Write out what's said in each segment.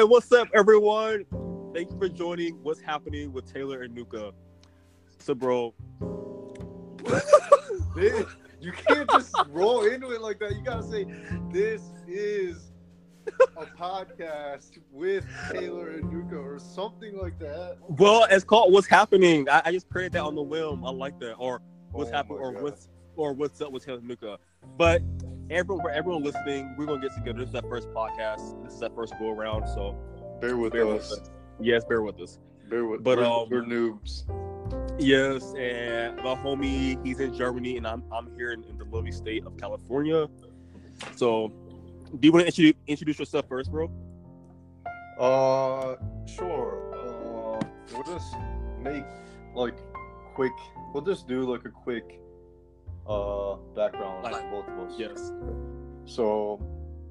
Hey, what's up, everyone? Thank you for joining. What's happening with Taylor and Nuka? So, bro, This- you can't just roll into it like that. You gotta say, "This is a podcast with Taylor and Nuka" or something like that. well, it's called "What's Happening." I, I just created that on the whim. I like that, or "What's Oh happening," or God. "What's or what's up with Taylor and Nuka." But everyone, for everyone listening, we're gonna get together. This is our first podcast. This is our first go around. So, Bear with bear with us. us. Yes, bear with us. Bear with. Us. But, we're, um, we're noobs. Yes, and my homie, he's in Germany, and I'm I'm here in, in the lovely state of California. So, do you want to introduce, introduce yourself first, bro? Uh, sure. Uh, we'll just make like quick. We'll just do like a quick uh background Like- both of us. Yes. So,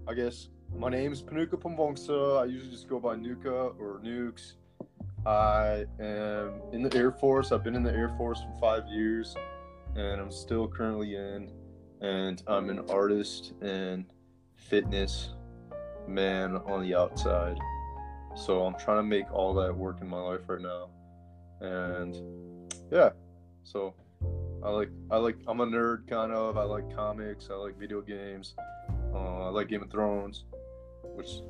I guess my name's Panuka Pambongsa. I usually just go by Nuka or Nukes. I am in the Air Force. I've been in the Air Force for five years, and I'm still currently in. And I'm an artist and fitness man on the outside. So I'm trying to make all that work in my life right now. And yeah, so I like I like I'm a nerd kind of. I like comics. I like video games. Uh, I like Game of Thrones, which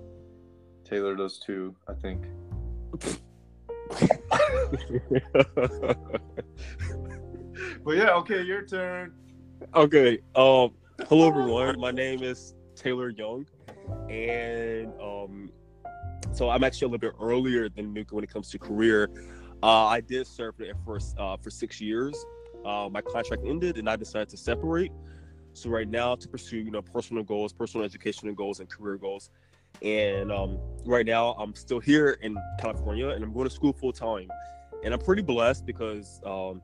Taylor does too. I think. But yeah, okay, your turn. okay. Um. Hello, everyone. My name is Taylor Young, and um, so I'm actually a little bit earlier than Nuka when it comes to career. Uh, I did serve the Air Force uh, for six years. Uh, my contract ended, and I decided to separate. So right now, to pursue you know personal goals, personal educational goals, and career goals. And um, right now, I'm still here in California, and I'm going to school full time. And I'm pretty blessed because um,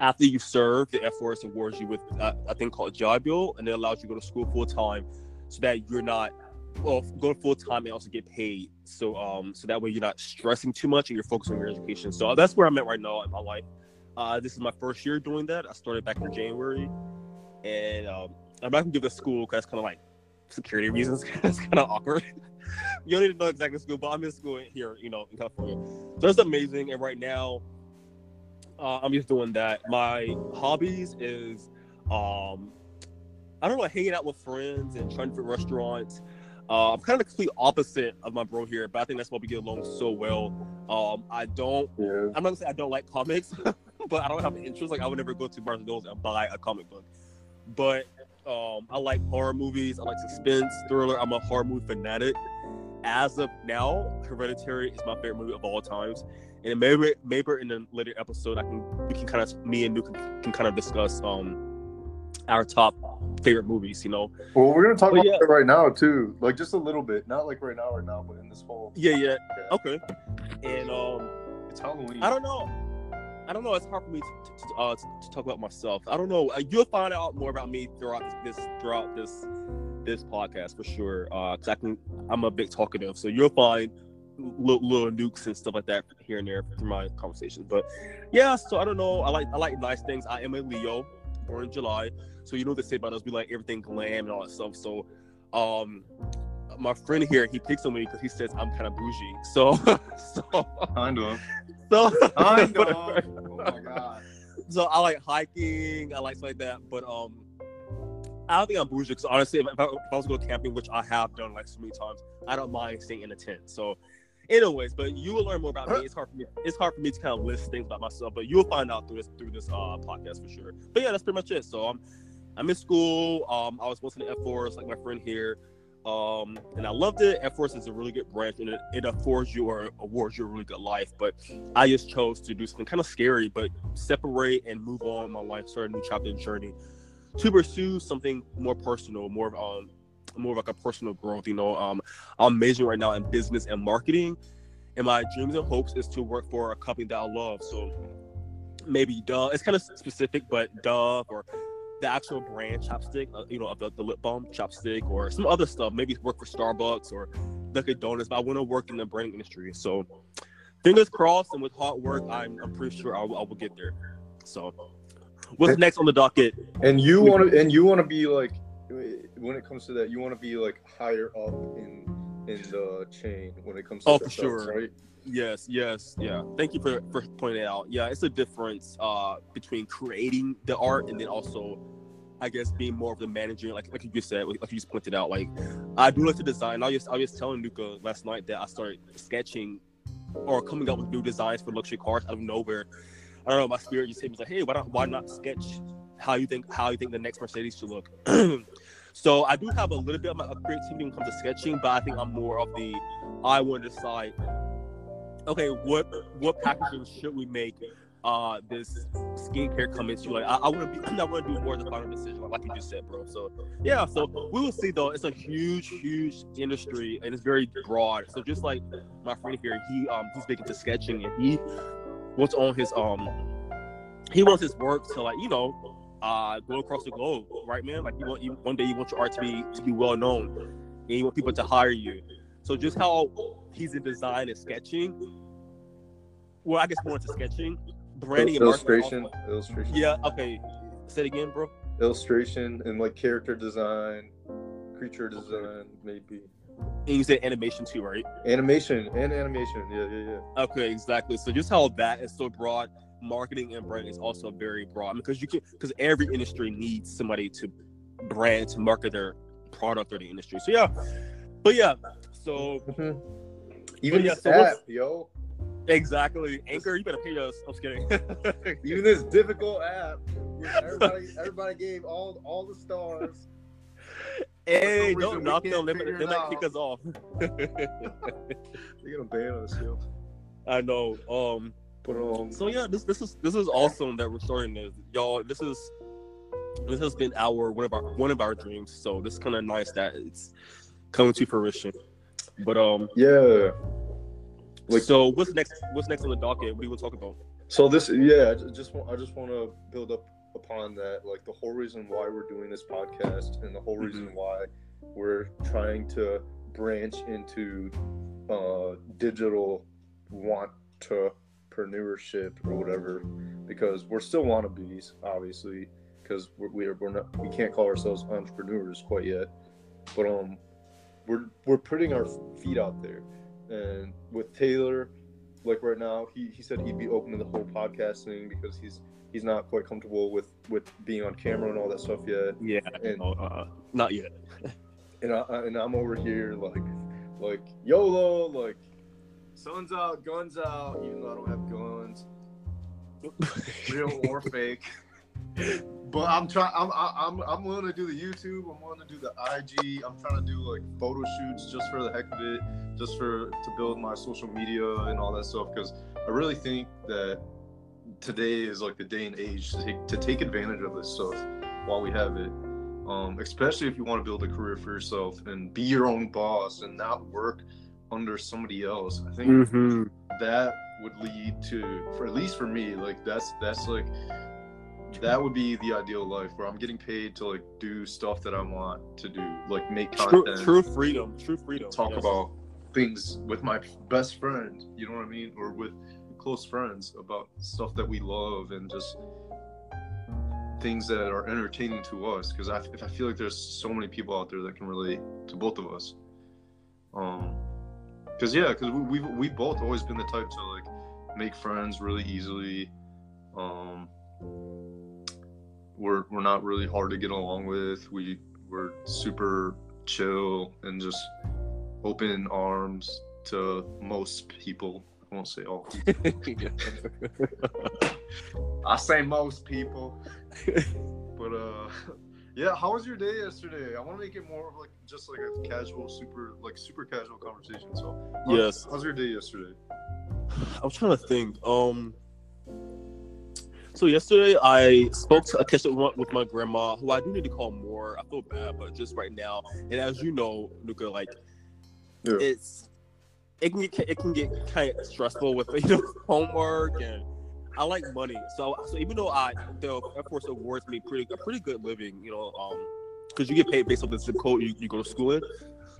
after you serve, the Air Force awards you with uh, a thing called a job bill, and it allows you to go to school full time, so that you're not well go full time and also get paid. So um, so that way you're not stressing too much and you're focused on your education. So that's where I'm at right now in my life. Uh, this is my first year doing that. I started back in January, and um, I'm not gonna give the school because it's kind of like security reasons. it's kind of awkward. you don't need to know exactly school, but I'm in school here, you know, in California. So it's amazing. And right now, uh, I'm just doing that. My hobbies is, um, I don't know, hanging out with friends and trying different restaurants. Uh, I'm kind of the complete opposite of my bro here, but I think that's why we get along so well. Um, I don't Yeah. I'm not gonna say I don't like comics, but I don't have an interest. Like I would never go to Barnes and Noble and buy a comic book. But um, I like horror movies. I like suspense, thriller. I'm a horror movie fanatic. As of now, Hereditary is my favorite movie of all times. And maybe maybe in a later episode, I can we can kind of me and Nuke can, can kind of discuss um our top favorite movies. You know? Well, we're gonna talk But about yeah. it right now too, like just a little bit, not like right now, right now, but in this whole. Yeah, yeah. Yeah. Okay. And um, It's Halloween. I don't know. I don't know. It's hard for me to, to, uh, to, talk about myself. I don't know. Uh, you'll find out more about me throughout this, this throughout this this podcast for sure. Because I can, I'm a big talkative, so you'll find little, little nukes and stuff like that here and there through my conversations. But yeah, so I don't know. I like I like nice things. I am a Leo, born in July, so you know what they say about us. We like everything glam and all that stuff. So, um. My friend here, he picks on me because he says I'm kind of bougie. So, so, Kind of. So, of. oh my god. so I like hiking, I like stuff like that. But um, I don't think I'm bougie because honestly, if, I, if I was to go camping, which I have done like so many times, I don't mind staying in a tent. So, anyways, but you will learn more about me. It's hard for me. It's hard for me to kind of list things about myself, but you'll find out through this through this uh podcast for sure. But yeah, that's pretty much it. So I'm I'm in school. Um, I was once in the Air Force, like my friend here. Um, and I loved it. Air Force is a really good branch, and it, it affords you or awards you a really good life. But I just chose to do something kind of scary, but separate and move on my life, start a new chapter and journey to pursue something more personal, more um, more of like a personal growth. You know, um, I'm majoring right now in business and marketing, and my dreams and hopes is to work for a company that I love. So maybe Dove. It's kind of specific, but Dove or the actual brand ChapStick, uh, you know, of the, the lip balm ChapStick or some other stuff. Maybe work for Starbucks or Dunkin' Donuts. But I want to work in the branding industry. So fingers crossed, and with hard work, I'm, I'm pretty sure I will, I will get there. So what's next on the docket? And you want to, and you want to be like, when it comes to that, you want to be like higher up in in the chain when it comes to Oh, the for sure. right? Yes, yes, yeah. Thank you for for pointing out. Yeah, it's a difference uh between creating the art and then also, I guess, being more of the manager. Like like you just said, like you just pointed out. Like I do like to design. I was I was telling Nuka last night that I started sketching or coming up with new designs for luxury cars out of nowhere. I don't know. My spirit just hit me like, hey, why not why not sketch how you think how you think the next Mercedes should look. so I do have a little bit of my creativity when it comes to sketching, but I think I'm more of the I want to decide okay, what what packaging should we make uh this skincare come into? Like I, I want to be I want to do more of the final decision, like you just said, bro. So yeah, so we will see though. It's a huge, huge industry and it's very broad. So just like my friend here, he um he's big into sketching and he wants on his um he wants his work to like you know uh go across the globe, right, man? Like you want you one day you want your art to be to be well known and you want people to hire you. So just how he's in design and sketching. Well, I guess more into sketching, branding, and illustration, also- illustration, Yeah. Okay. Say it again, bro. illustration, and like character design, creature design, maybe And you said animation too, right? animation and animation. Yeah, yeah, yeah. Okay, exactly. So just how that is so broad, marketing and branding is also very broad because you can because every industry needs somebody to brand to market their product or the industry. So yeah, but yeah. So Mhm. Even yeah, this so app, yo, exactly, Anchor, you better pay us. I'm just kidding. even this difficult app, everybody, everybody gave all all the stars. hey, don't reason, knock we limit. They, might- figure they it might out. kick us off. They're gonna ban us, yo. I know. Um. But um, So yeah, this this is this is awesome that we're starting this, y'all. This is this has been our one of our one of our dreams. So this is kind of nice that it's coming to fruition. But um, yeah. Like- so what's next? What's next on the docket? What do you want to talk about? So this, yeah, I just want I just want to build up upon that, like the whole reason why we're doing this podcast, and the whole reason why we're trying to branch into uh, digital want to entrepreneurship or whatever, because we're still wannabes, obviously, because we're we're, we're not we can't call ourselves entrepreneurs quite yet, but um, we're we're putting our feet out there, and with Taylor like right now he, he said he'd be open to the whole podcast thing because he's he's not quite comfortable with with being on camera and all that stuff yet. Yeah, And- no, uh, not yet. and I, I- and I'm over here like like YOLO like sun's out guns out even though I don't have guns. Real or fake but I'm trying I'm I'm I'm willing to do the YouTube I'm willing to do the IG I'm trying to do like photo shoots just for the heck of it just for to build my social media and all that stuff because I really think that today is like the day and age to take to take advantage of this stuff while we have it. Um, especially if you want to build a career for yourself and be your own boss and not work under somebody else. I think Mm-hmm. that would lead to, for at least for me, like that's that's like that would be the ideal life where I'm getting paid to like do stuff that I want to do, like make True, content true freedom. True freedom. talk yes. about things with my best friend, you know what I mean? Or with close friends about stuff that we love and just things that are entertaining to us. Because I, if I feel like there's so many people out there that can relate to both of us. Um, because yeah, because we, we've we both always been the type to like make friends really easily. Um, we're we're not really hard to get along with. We we're super chill and just open arms to most people. I won't say all. I say most people. But uh yeah, how was your day yesterday? I want to make it more of like just like a casual, super like super casual conversation. So how- Yes. how's your day yesterday? I was trying to think. Um. So yesterday I spoke to I catched up with my- with my grandma, who I do need to call more. I feel bad, but just right now, and as you know, Nuka, like Yeah. it's it can get it can get kind of stressful with you know homework and I like money. So so even though I the Air Force awards me pretty a pretty good living, you know, um, because you get paid based on the zip code you, you go to school in.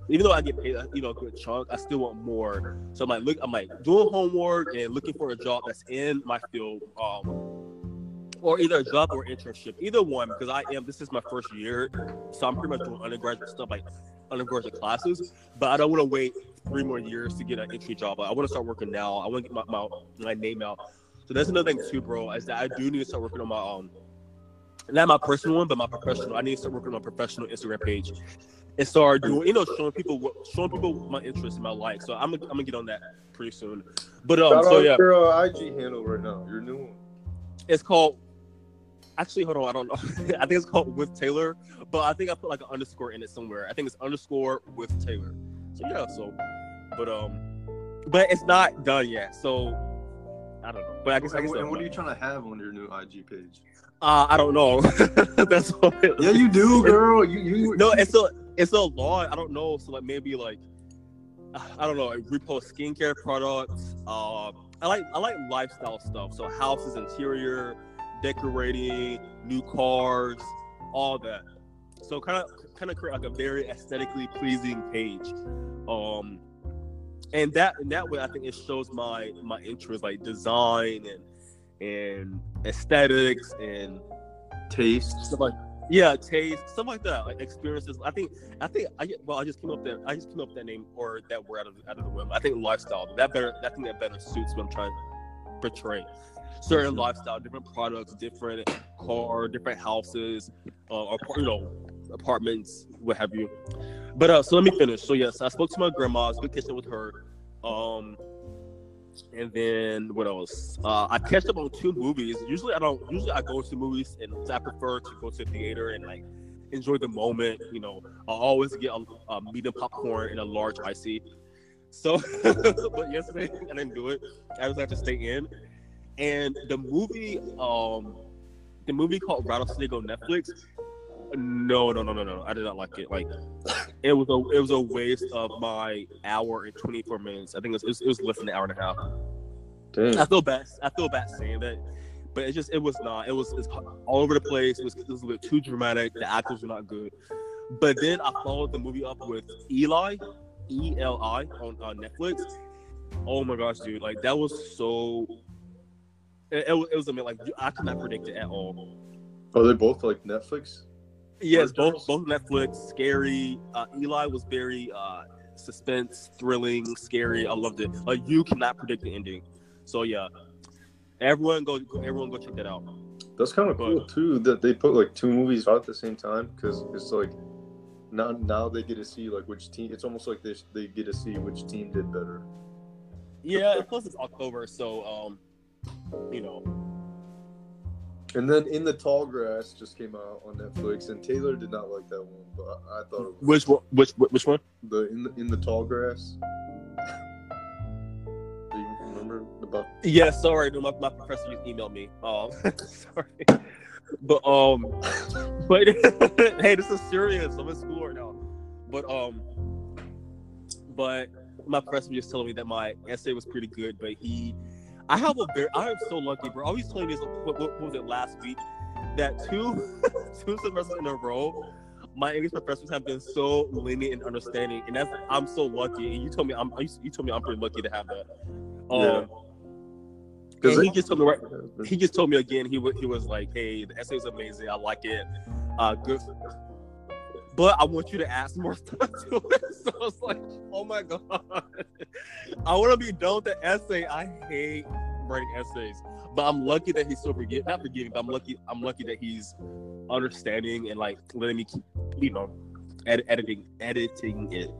Even though I get paid, you know, a good chunk, I still want more. So I'm like, look, I'm like doing homework and looking for a job that's in my field, um, or either a job or internship, either one. Because I am, this is my first year, so I'm pretty much doing undergraduate stuff. Like undergraduate classes, but I don't want to wait three more years to get an entry job. I want to start working now. I want to get my, my, my name out. So that's another thing too, bro. Is that I do need to start working on my um, not my personal one, but my professional. I need to start working on my professional Instagram page and start doing, you know, showing people what, showing people my interests and my likes. So I'm, I'm gonna get on that pretty soon. But um, Shout so yeah, your uh, IG handle right now. Your new one. it's called. Actually, hold on. I don't know. I think it's called with Taylor, but I think I put like an underscore in it somewhere. I think it's underscore with Taylor. So yeah. So, but um, but it's not done yet. So I don't know. But I guess And, what- I'll and what are you trying to have on your new IG page? Uh, I don't know. That's what Yeah, you do, girl. You you No, it's a it's a lot. I don't know. So like maybe like I don't know. Like repost skincare products. Uh, I like I like lifestyle stuff. So houses, interior, decorating, new cars, all that. So kind of kind of create like a very aesthetically pleasing page. Um, and that in that way, I think it shows my my interest, like design and and aesthetics and taste. stuff like yeah, taste, stuff like that, like experiences. I think, I think, I well, I just came up that I just came up that name or that word out of out of the whim. I think lifestyle that better. I think that better suits what I'm trying to portray. Certain lifestyle, different products, different car, different houses, uh, or you know, apartments, what have you. But uh, so let me finish. So yes, I spoke to my grandma. I was vacation with her. Um, and then what else? Uh, I catch up on two movies. Usually I don't. Usually I go to movies and I prefer to go to the theater and like enjoy the moment. You know, I always get a, a medium popcorn and a large icy. So, but yesterday I didn't do it. I just had to stay in. And the movie, um, the movie called Rattlesnake on Netflix. No, no, no, no, no. I did not like it. Like, it was a it was a waste of my hour and twenty four minutes. I think it was, it was less than an hour and a half. Dude. I feel bad. I feel bad saying that, but it just it was not. It was, it was all over the place. It was, it was a bit too dramatic. The actors were not good. But then I followed the movie up with Eli, E L I on uh, Netflix. Oh my gosh, dude! Like that was so. It, it, was- it was amazing. Like I could not predict it at all. Are they both like Netflix? Yes, both both Netflix, scary. Uh, Eli was very uh, suspense, thrilling, scary. I loved it. Like you cannot predict the ending. So yeah, everyone go, everyone go check that out. That's kind of cool too that they put like two movies out at the same time because it's like now now they get to see like which team. It's almost like they they get to see which team did better. Yeah, plus it's October, so um, you know, And then In the Tall Grass just came out on Netflix, and Taylor did not like that one, but I thought it was which one? Which which one? the In the In the Tall Grass. Do you remember about? Yeah, sorry, no, my, my professor just emailed me. Um, sorry, but um, but hey, this is serious. I'm in school right now, but um, but my professor was just telling me that my essay was pretty good, but he, I have a very, I am so lucky, bro. I was telling you this. What, what was it last week? That two two semesters in a row. My English professors have been so lenient and understanding, and that's I'm so lucky. And you told me I'm you told me I'm pretty lucky to have that. Um, Yeah. and he just told me right, he just told me again he was he was like hey the essay is amazing i like it uh good but i want you to add some more stuff to it. So i was like oh my god. I want to be done with the essay. I hate writing essays but i'm lucky that he's so forgiving not forgiving but i'm lucky i'm lucky that he's understanding and like letting me keep you know ed- editing editing it.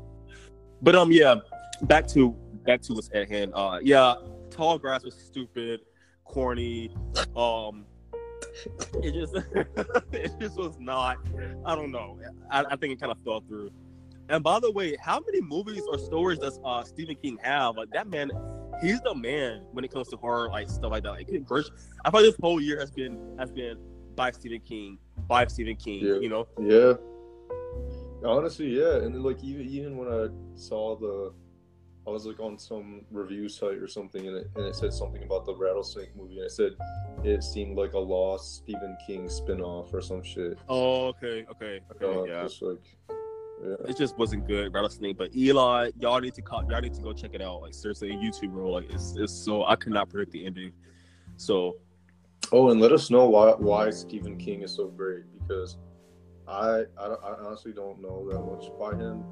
But um yeah back to back to what's at hand. Uh yeah tall grass was stupid corny um it just it just was not i don't know i, I think it kind of fell through and by the way how many movies or stories does uh stephen king have like that man he's the man when it comes to horror like stuff like that like i thought this whole year has been has been by stephen king by stephen king Yeah. you know Yeah. Honestly, yeah. And then like even even when I saw the I was like on some review site or something and it, and it said something about the rattlesnake movie and it said it seemed like a lost Stephen King spin-off or some shit. oh okay okay okay Uh, yeah Just like yeah. it just wasn't good rattlesnake but eli y'all need to call y'all need to go check it out like seriously youtube bro like it's, it's so i could not predict the ending so Oh, and let us know why why Stephen King is so great because I I, I honestly don't know that much by him.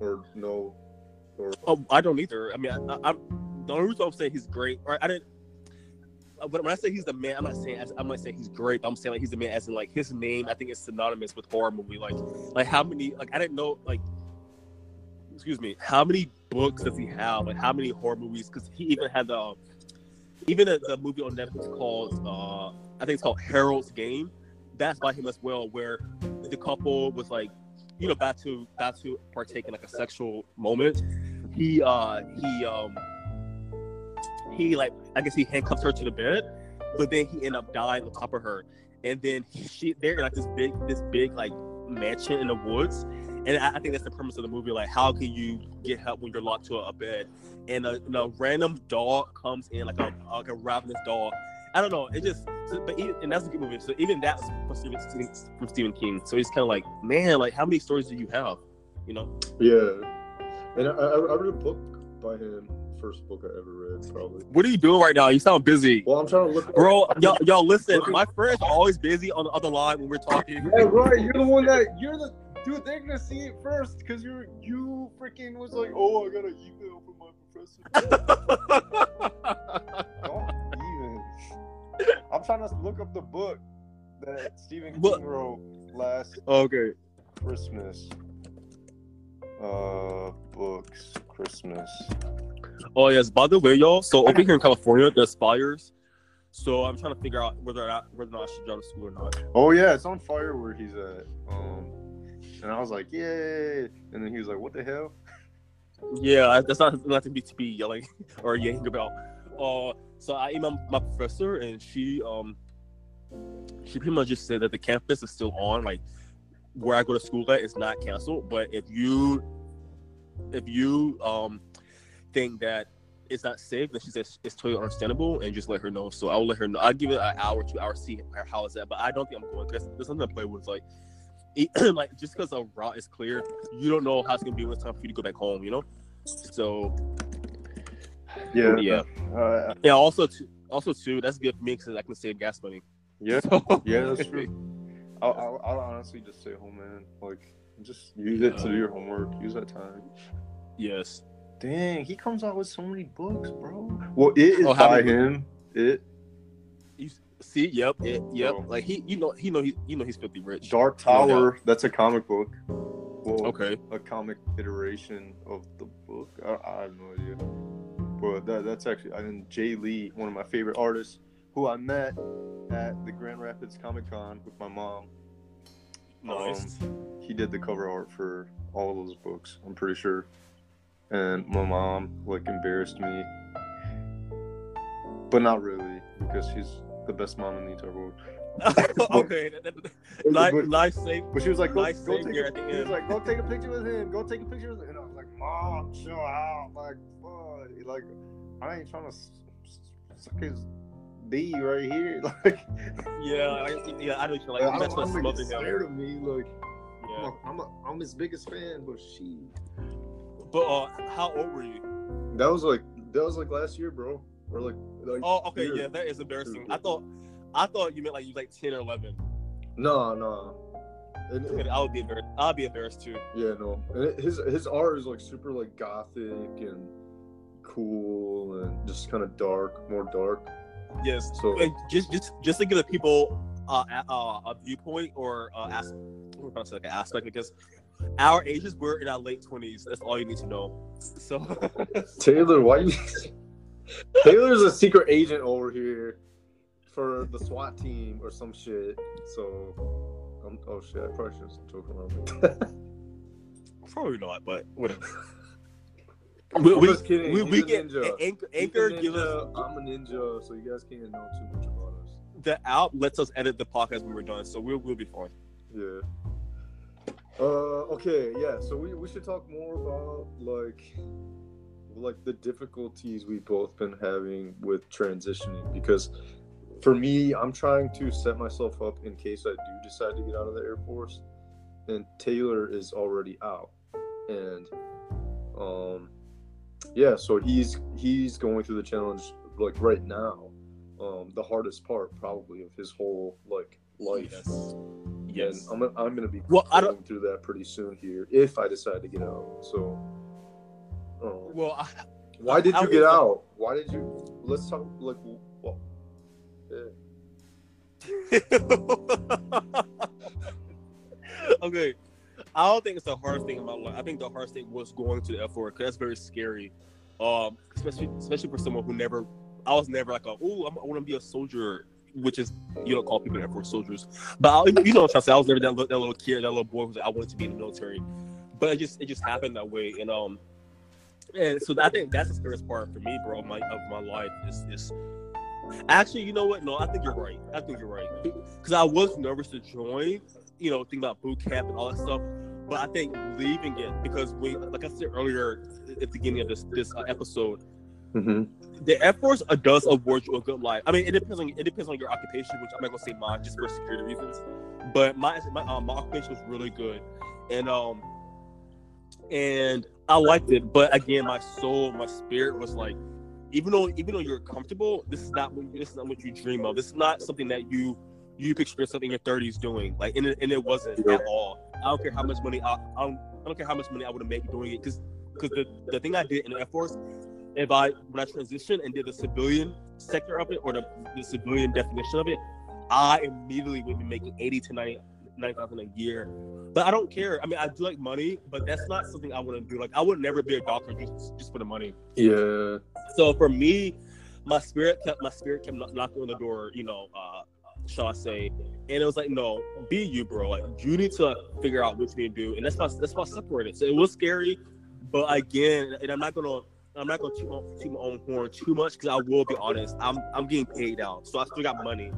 or no? Or Oh, I don't either. I mean, I, I'm the only reason I'm saying he's great. Or I didn't. uh, But when I say he's the man, I'm not saying I'm not saying he's great. I'm saying like he's the man as in like his name. I think is synonymous with horror movie. Like, like how many? Like I didn't know. Like, excuse me. How many books does he have? Like how many horror movies? Because he even had the, even the, the movie on Netflix called uh, I think it's called Gerald's Game. That's by him as well, where the couple was like, you know, about to about to partake in like a sexual moment. He uh he um he like I guess he handcuffs her to the bed, but then he end up dying on top of her. And then she they're in like this big this big like mansion in the woods. And I, I think that's the premise of the movie. Like, how can you get help when you're locked to a, a bed? And a, and a random dog comes in, like a like a ravenous dog. I don't know. It just, so, but even, and that's a good movie. So even that's from Stephen, from Stephen King. So he's kind of like, man, like how many stories do you have? You know? yeah, and I, I, I read a book by him. First book I ever read, probably. What are you doing right now? You sound busy. Well, I'm trying to look. Bro, y'all, y'all listen. Looking- My friend's are always busy on the other line when we're talking. Yeah, right. You're the one that you're the dude. They're gonna see it first because you're you freaking was like, oh, I got an email from my professor. Don't even. I'm trying to look up the book that Stephen King What? wrote last okay. Christmas. Uh, books, Christmas. Oh yes. By the way, y'all. So over here in California, there's fires. So I'm trying to figure out whether or not whether or not I should drive to school or not. Oh yeah, it's on fire where he's at. Um, and I was like, yay! And then he was like, what the hell? Yeah, that's not nothing to be yelling or yelling about. Uh, so I emailed my professor, and she um, she pretty much just said that the campus is still on, like where I go to school at is not canceled. But if you if you um think that it's not safe, then she says it's totally understandable, and just let her know. So I'll let her know. I'll give it an hour, two hours, see how it's at. But I don't think I'm going because there's something to play with. Like, like just because a route is clear, you don't know how it's gonna be when it's time for you to go back home. You know. So Yeah, yeah, Uh, yeah. Also, too, also too, that's good for me because I can save gas money. yeah, So, yeah, that's true. I'll, I'll, I'll honestly just stay home, man. Like, just use it to do your homework. Use that time. yes. Dang, he comes out with so many books, bro. Well, it is Oh, by him. It You see, yep, it, yep. Oh. Like he, you know, he know he, you know, he's filthy rich. Dark Tower. That's a comic book. Well, Okay. a comic iteration of the book. I, I have no idea. But that, that's actually, I mean, Jae Lee, one of my favorite artists, who I met at the Grand Rapids Comic Con with my mom. Nice. Um, he did the cover art for all of those books, I'm pretty sure. And my mom, like, embarrassed me. But not really, because she's the best mom in the entire world. okay. that- Nice, But- nice save. But she was like, go, go take a, at the he was like, go take a picture with him. Go take a picture with him. And I was like, Mom, chill out. Like, fuck. Like, I ain't trying to suck his D right here. Like, Yeah, I, yeah. I know you like. I that's don't him to smothered get him. scared of me. Like, Yeah. I'm, a, I'm his biggest fan, but she. But uh, how old were you? That was like, that was like last year, bro. Or like, like Oh, okay. year. Yeah, that is embarrassing. I thought, I thought you meant like you like ten or eleven. No, no. And, and- Okay, I would be embarrassed. I'll be embarrassed too. yeah, no. And his his art is like super like gothic and cool and just kind of dark, more dark. Yes. So And just, just, just to give the people uh, a, uh, a viewpoint or uh, as, we're gonna say like an aspect because our ages we're in our late twenties. That's all you need to know. So Taylor, why you? Taylor's a secret agent over here for the SWAT team or some shit. So, um, oh shit, I probably should joke around that. probably not, but whatever. we, we, we, we get ninja. Anchor, Anchor give us I'm a ninja, so you guys can't know too much about us. the app lets us edit the podcast when we're done, so we'll we'll be fine. Yeah. Uh, okay, yeah. So we, we should talk more about like like the difficulties we've both been having with transitioning because for me, I'm trying to set myself up in case I do decide to get out of the Air Force, and Taylor is already out, and um, yeah. So he's he's going through the challenge like right now, um, the hardest part probably of his whole like life. Yes. Yes. And I'm, I'm going to be Well, I going through that pretty soon here if I decide to get out. So, oh. Well, I, why did I you get was- out? Why did you? Let's talk. Like, well, okay. I don't think it's the hardest thing in my life. I think the hardest thing was going to the Air Force because that's very scary. Um, especially especially for someone who never. I was never like oh I want to be a soldier, which is you don't call people Air Force soldiers, but I, you know what I'm saying. I was never that, that little kid, that little boy who was like, I wanted to be in the military, but it just it just happened that way, and um, and so I think that's the scariest part for me, bro. of My of my life is is actually you know what? No, I think you're right. I think you're right because I was nervous to join, you know, think about boot camp and all that stuff. But I think leaving it because we, like I said earlier at the beginning of this this uh, episode, mm-hmm. the Air Force uh, does award you a good life. I mean, it depends on it depends on your occupation, which I'm not gonna say mine just for security reasons. But my my, um, my occupation was really good, and um, and I liked it. But again, my soul, my spirit was like, even though even though you're comfortable, this is not what you, this is not what you dream of. This is not something that you you picture yourself in your 30s doing. Like, and it, and it wasn't Yeah. at all. I don't care how much money I I don't, I don't care how much money I would have made doing it because because the, the thing I did in the Air Force, if I when I transitioned and did the civilian sector of it or the, the civilian definition of it, I immediately would be making eighty to 90 90,000 a year. But I don't care. I mean, I do like money, but that's not something I want to do. Like, I would never be a doctor just just for the money. Yeah. So for me, my spirit kept my spirit kept knocking on the door. You know, uh, shall I say? And it was like, no, be you, bro. Like you need to figure out what you need to do, and that's why that's why I separated. So it was scary, but again, and I'm not gonna. I'm not gonna toot my, my own horn too much because I will be honest. I'm I'm getting paid out, so I still got money.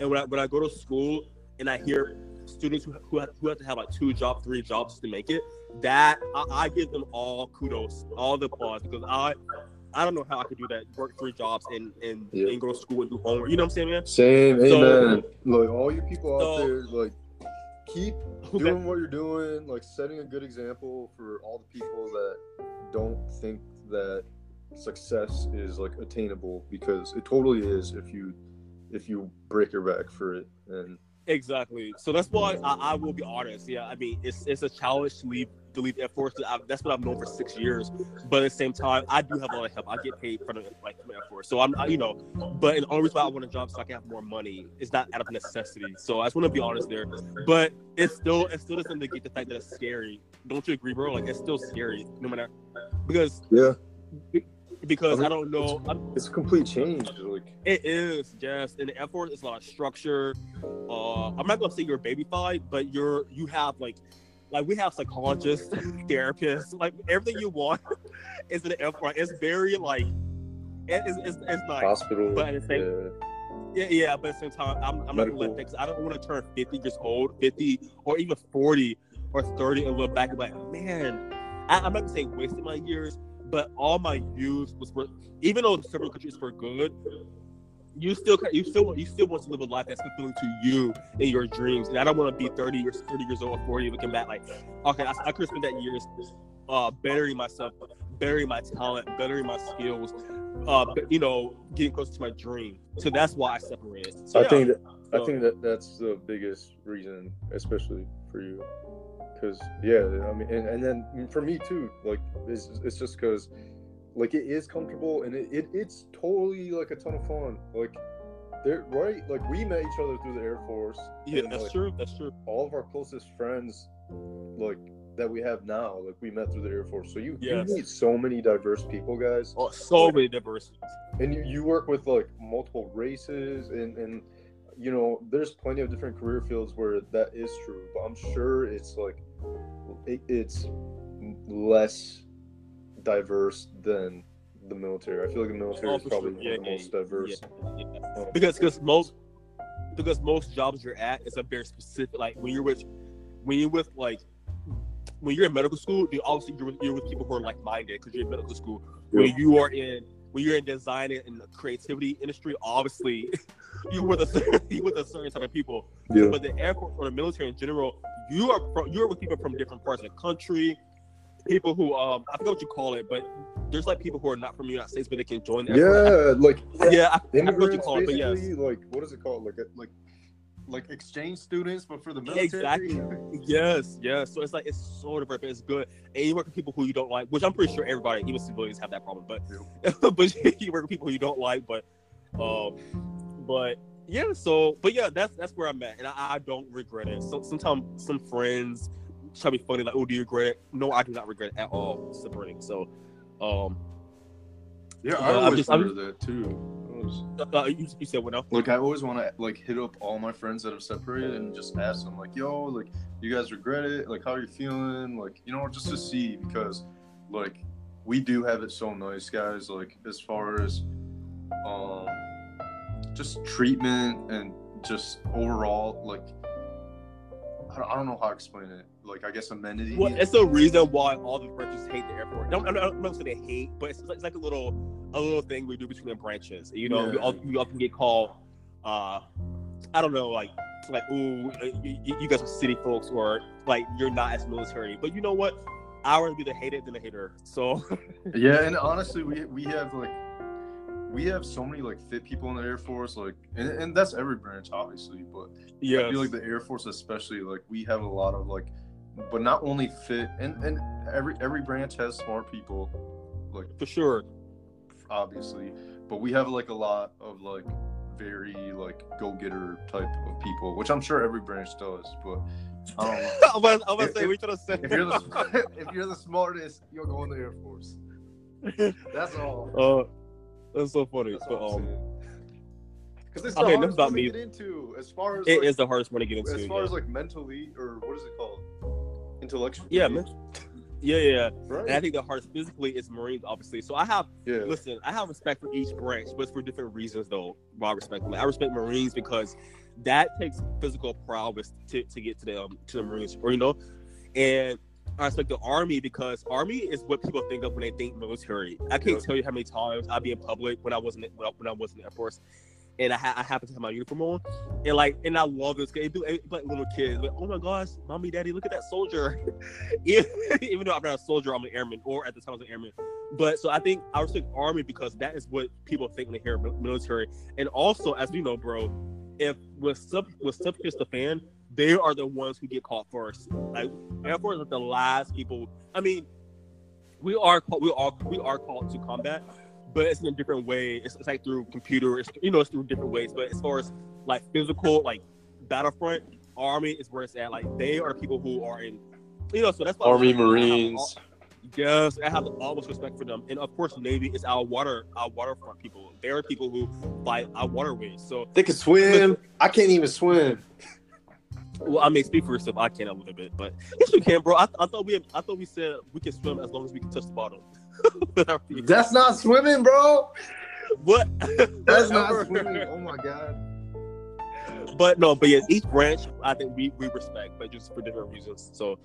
And when I when I go to school and I hear students who who have, who have to have like two jobs, three jobs to make it, that I, I give them all kudos, all the applause because I I don't know how I could do that. Work three jobs and and, Yeah. and go to school and do homework. You know what I'm saying, man? Same. So- Amen. like all you people out So- there, like keep doing what you're doing, like setting a good example for all the people that don't think that success is like attainable because it totally is if you if you break your back for it and Exactly. So that's why I, I will be honest. Yeah, I mean, it's it's a challenge to leave leave Air Force. That's what I've known for six years. But at the same time, I do have a lot of help. I get paid from the like from Air Force. So I'm, I, you know, but the only reason why I want a job so I can have more money is not out of necessity. So I just want to be honest there. But it's still it still doesn't negate the fact that it's scary. Don't you agree, bro? Like it's still scary, no matter because yeah because I mean, I don't know. It's a complete change like It is, yes. In the Air Force, it's a lot of structure. Uh, I'm not gonna say you're babyfied, but you're you have like, like we have psychologists, therapists, like everything you want is in the Air It's very like, it, it's, it's, it's nice. hospital But at the same- yeah. Yeah, yeah, but at the same time, I'm, I'm not gonna let Medical. that 'cause I don't want to turn 50 years old, 50 or even 40 or 30 and look back and be like, man, I, I'm not gonna say wasting my years, but all my youth was for, even though several countries were good, you still you still want you still want to live a life that's fulfilling to you and your dreams. And I don't want to be 30 years 30 years old or 40 looking back like, okay, I, I could spend that years uh bettering myself, bettering my talent, bettering my skills, uh you know, getting closer to my dream. So that's why I separated. So, I yeah. think that I think that that's the biggest reason, especially for you, because yeah, I mean, and, and then for me too, like it's it's just because like it is comfortable and it, it it's totally like a ton of fun. Like they're right, like we met each other through the Air Force. yeah, and, that's like, true. That's true. All of our closest friends, like that we have now, like we met through the Air Force. So you, Yes. you meet so many diverse people, guys Oh, so many diversities. and you, you work with like multiple races and and you know there's plenty of different career fields where that is true but i'm sure it's like it, it's less diverse than the military i feel like the military Oh, is probably sure. Yeah, the most diverse yeah, yeah. Um, because because most because most jobs you're at is a very specific like when you're with when you're with like when you're in medical school you obviously you're with, you're with people who are like-minded because you're in medical school when you are in when you're in design and the creativity industry obviously you're with a certain you're with a certain type of people yeah. but the air force or the military in general you are from, you're with people from different parts of the country people who um i forget what you call it but there's like people who are not from the united states but they can join the yeah like yeah I, I forget what you call it but yes like what is it called like like like exchange students, but for the military. Exactly. yes, yes. So it's like it's so diverse, but it's good. And you work with people who you don't like, which I'm pretty sure everybody, even civilians, have that problem. But but you work with people who you don't like, but um, but yeah. So but yeah, that's that's where I'm at, and I, I don't regret it. So sometimes some friends try to be funny, like, "Oh, do you regret it?" No, I do not regret it at all. Separating. So, um, yeah, I always just- wondered that too. Was- uh, you, you said what now? Like I always want to like hit up all my friends that have separated and just ask them like, "Yo, like you guys regret it? Like how are you feeling? Like you know, just to see because like we do have it so nice, guys. Like as far as um just treatment and just overall like I don't, I don't know how to explain it. Like I guess amenities. Well, it's the reason why all the branches hate the Air Force. Don't, I'm not I'm not saying they hate, but it's, it's like a little a little thing we do between the branches. You know, we, all, we often get called, uh, I don't know, like like ooh, you, you guys are city folks, or like you're not as military. But you know what? I would be the hater than the hater. So Yeah, and honestly, we we have like we have so many like fit people in the Air Force, like, and, and that's every branch, obviously. But yeah, I feel like the Air Force, especially, like we have a lot of like, but not only fit, and and every every branch has smart people, like for sure. obviously, but we have like a lot of like very like go getter type of people, which I'm sure every branch does. But know. I'm about, I'm about If- to say, we trying to say. if you're the if you're the smartest, you'll go in the Air Force. That's all. uh, that's so funny. That's But, um. Because it's okay, the enough hardest one to me. get into as far as it like, is the hardest one to get into. as far yeah. as like mentally or what is it called? Intellectually. yeah, man. Yeah, yeah, yeah. Right. And I think the hardest physically is Marines, obviously. So I have yeah. listen, I have respect for each branch, but it's for different reasons though. Why I respect them. I respect Marines because that takes physical prowess to, to get to the um, to the Marines, or you know, and I respect the Army because Army is what people think of when they think military. I can't Yep. tell you how many times I'd be in public when I wasn't when I, when I was in the Air Force. And I, ha- I happen to have my uniform on, and like, and I love this. It'd it'd like little kids, like, oh my gosh, mommy, daddy, look at that soldier. even, though I'm not a soldier, I'm an airman, or at the time I was an airman. But so I think I respect Army because that is what people think when they hear military. And also, as we know, bro, if with sub with stuff hits the fan, they are the ones who get caught first. Like Air Force is the last people. I mean, we are we are we are called to combat, but it's in a different way. It's, it's like through computer. It's you know it's through different ways. But as far as like physical, like battlefront, Army is where it's at. Like they are people who are in. You know, so that's why Army I have all- Marines. Yes, I have the utmost respect for them, and of course, Navy is our water, our waterfront people. They are people who fight our waterways. So, They can swim. I can't even swim. well, I may speak for yourself. I can a little bit, but yes, we can, bro. I, I thought we, I thought we said we can swim as long as we can touch the bottom. With our feet. That's not swimming, bro. what? That's not swimming. Oh my god. But no, but yeah, each branch I think we, we respect, but just for different reasons. So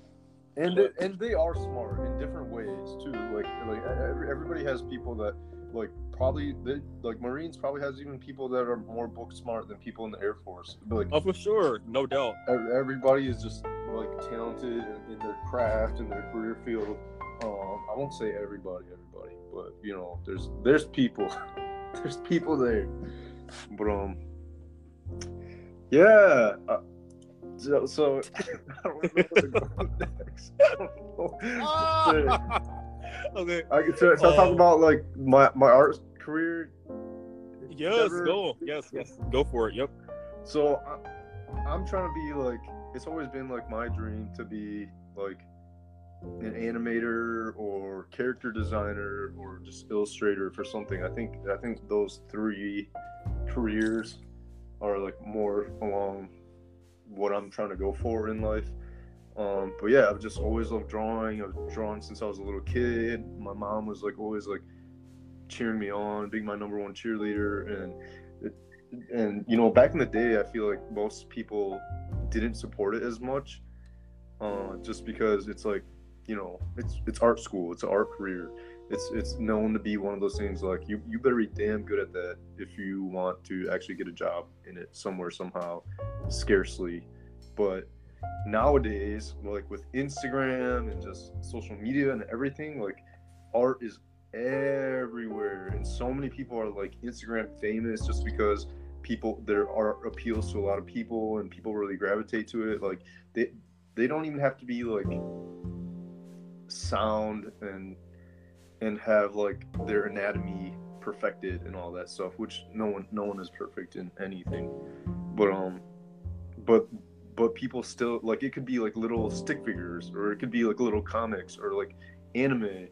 And they, and they are smart in different ways too. Like like everybody has people that like probably they like Marines probably has even people that are more book smart than people in the Air Force. Like oh, for sure, no doubt. everybody is just like talented in, in their craft in their career field. Um, I won't say everybody, everybody, but you know, there's there's people, there's people there. But um, yeah. Uh, so, so I don't know where to go next. I okay. I so, so I talk Oh. about like my my art career. Yes, Trevor- go. Yes, yes, go for it. Yep. So I, I'm trying to be like it's always been like my dream to be like an animator or character designer or just illustrator for something. I think I think those three careers are like more along what I'm trying to go for in life. Um, but yeah, I've just always loved drawing. I've drawn since I was a little kid. My mom was like always like cheering me on, being my number one cheerleader, and it, and you know back in the day, I feel like most people didn't support it as much, uh, just because it's like you know it's it's art school, it's an art career. It's it's known to be one of those things like you you better be damn good at that if you want to actually get a job in it somewhere somehow. Scarcely, but nowadays like with instagram and just social media and everything like art is everywhere and so many people are like instagram famous just because people their art appeals to a lot of people and people really gravitate to it like they they don't even have to be like sound and and have like their anatomy perfected and all that stuff which no one no one is perfect in anything. But um but but people still like it could be like little stick figures or it could be like little comics or like anime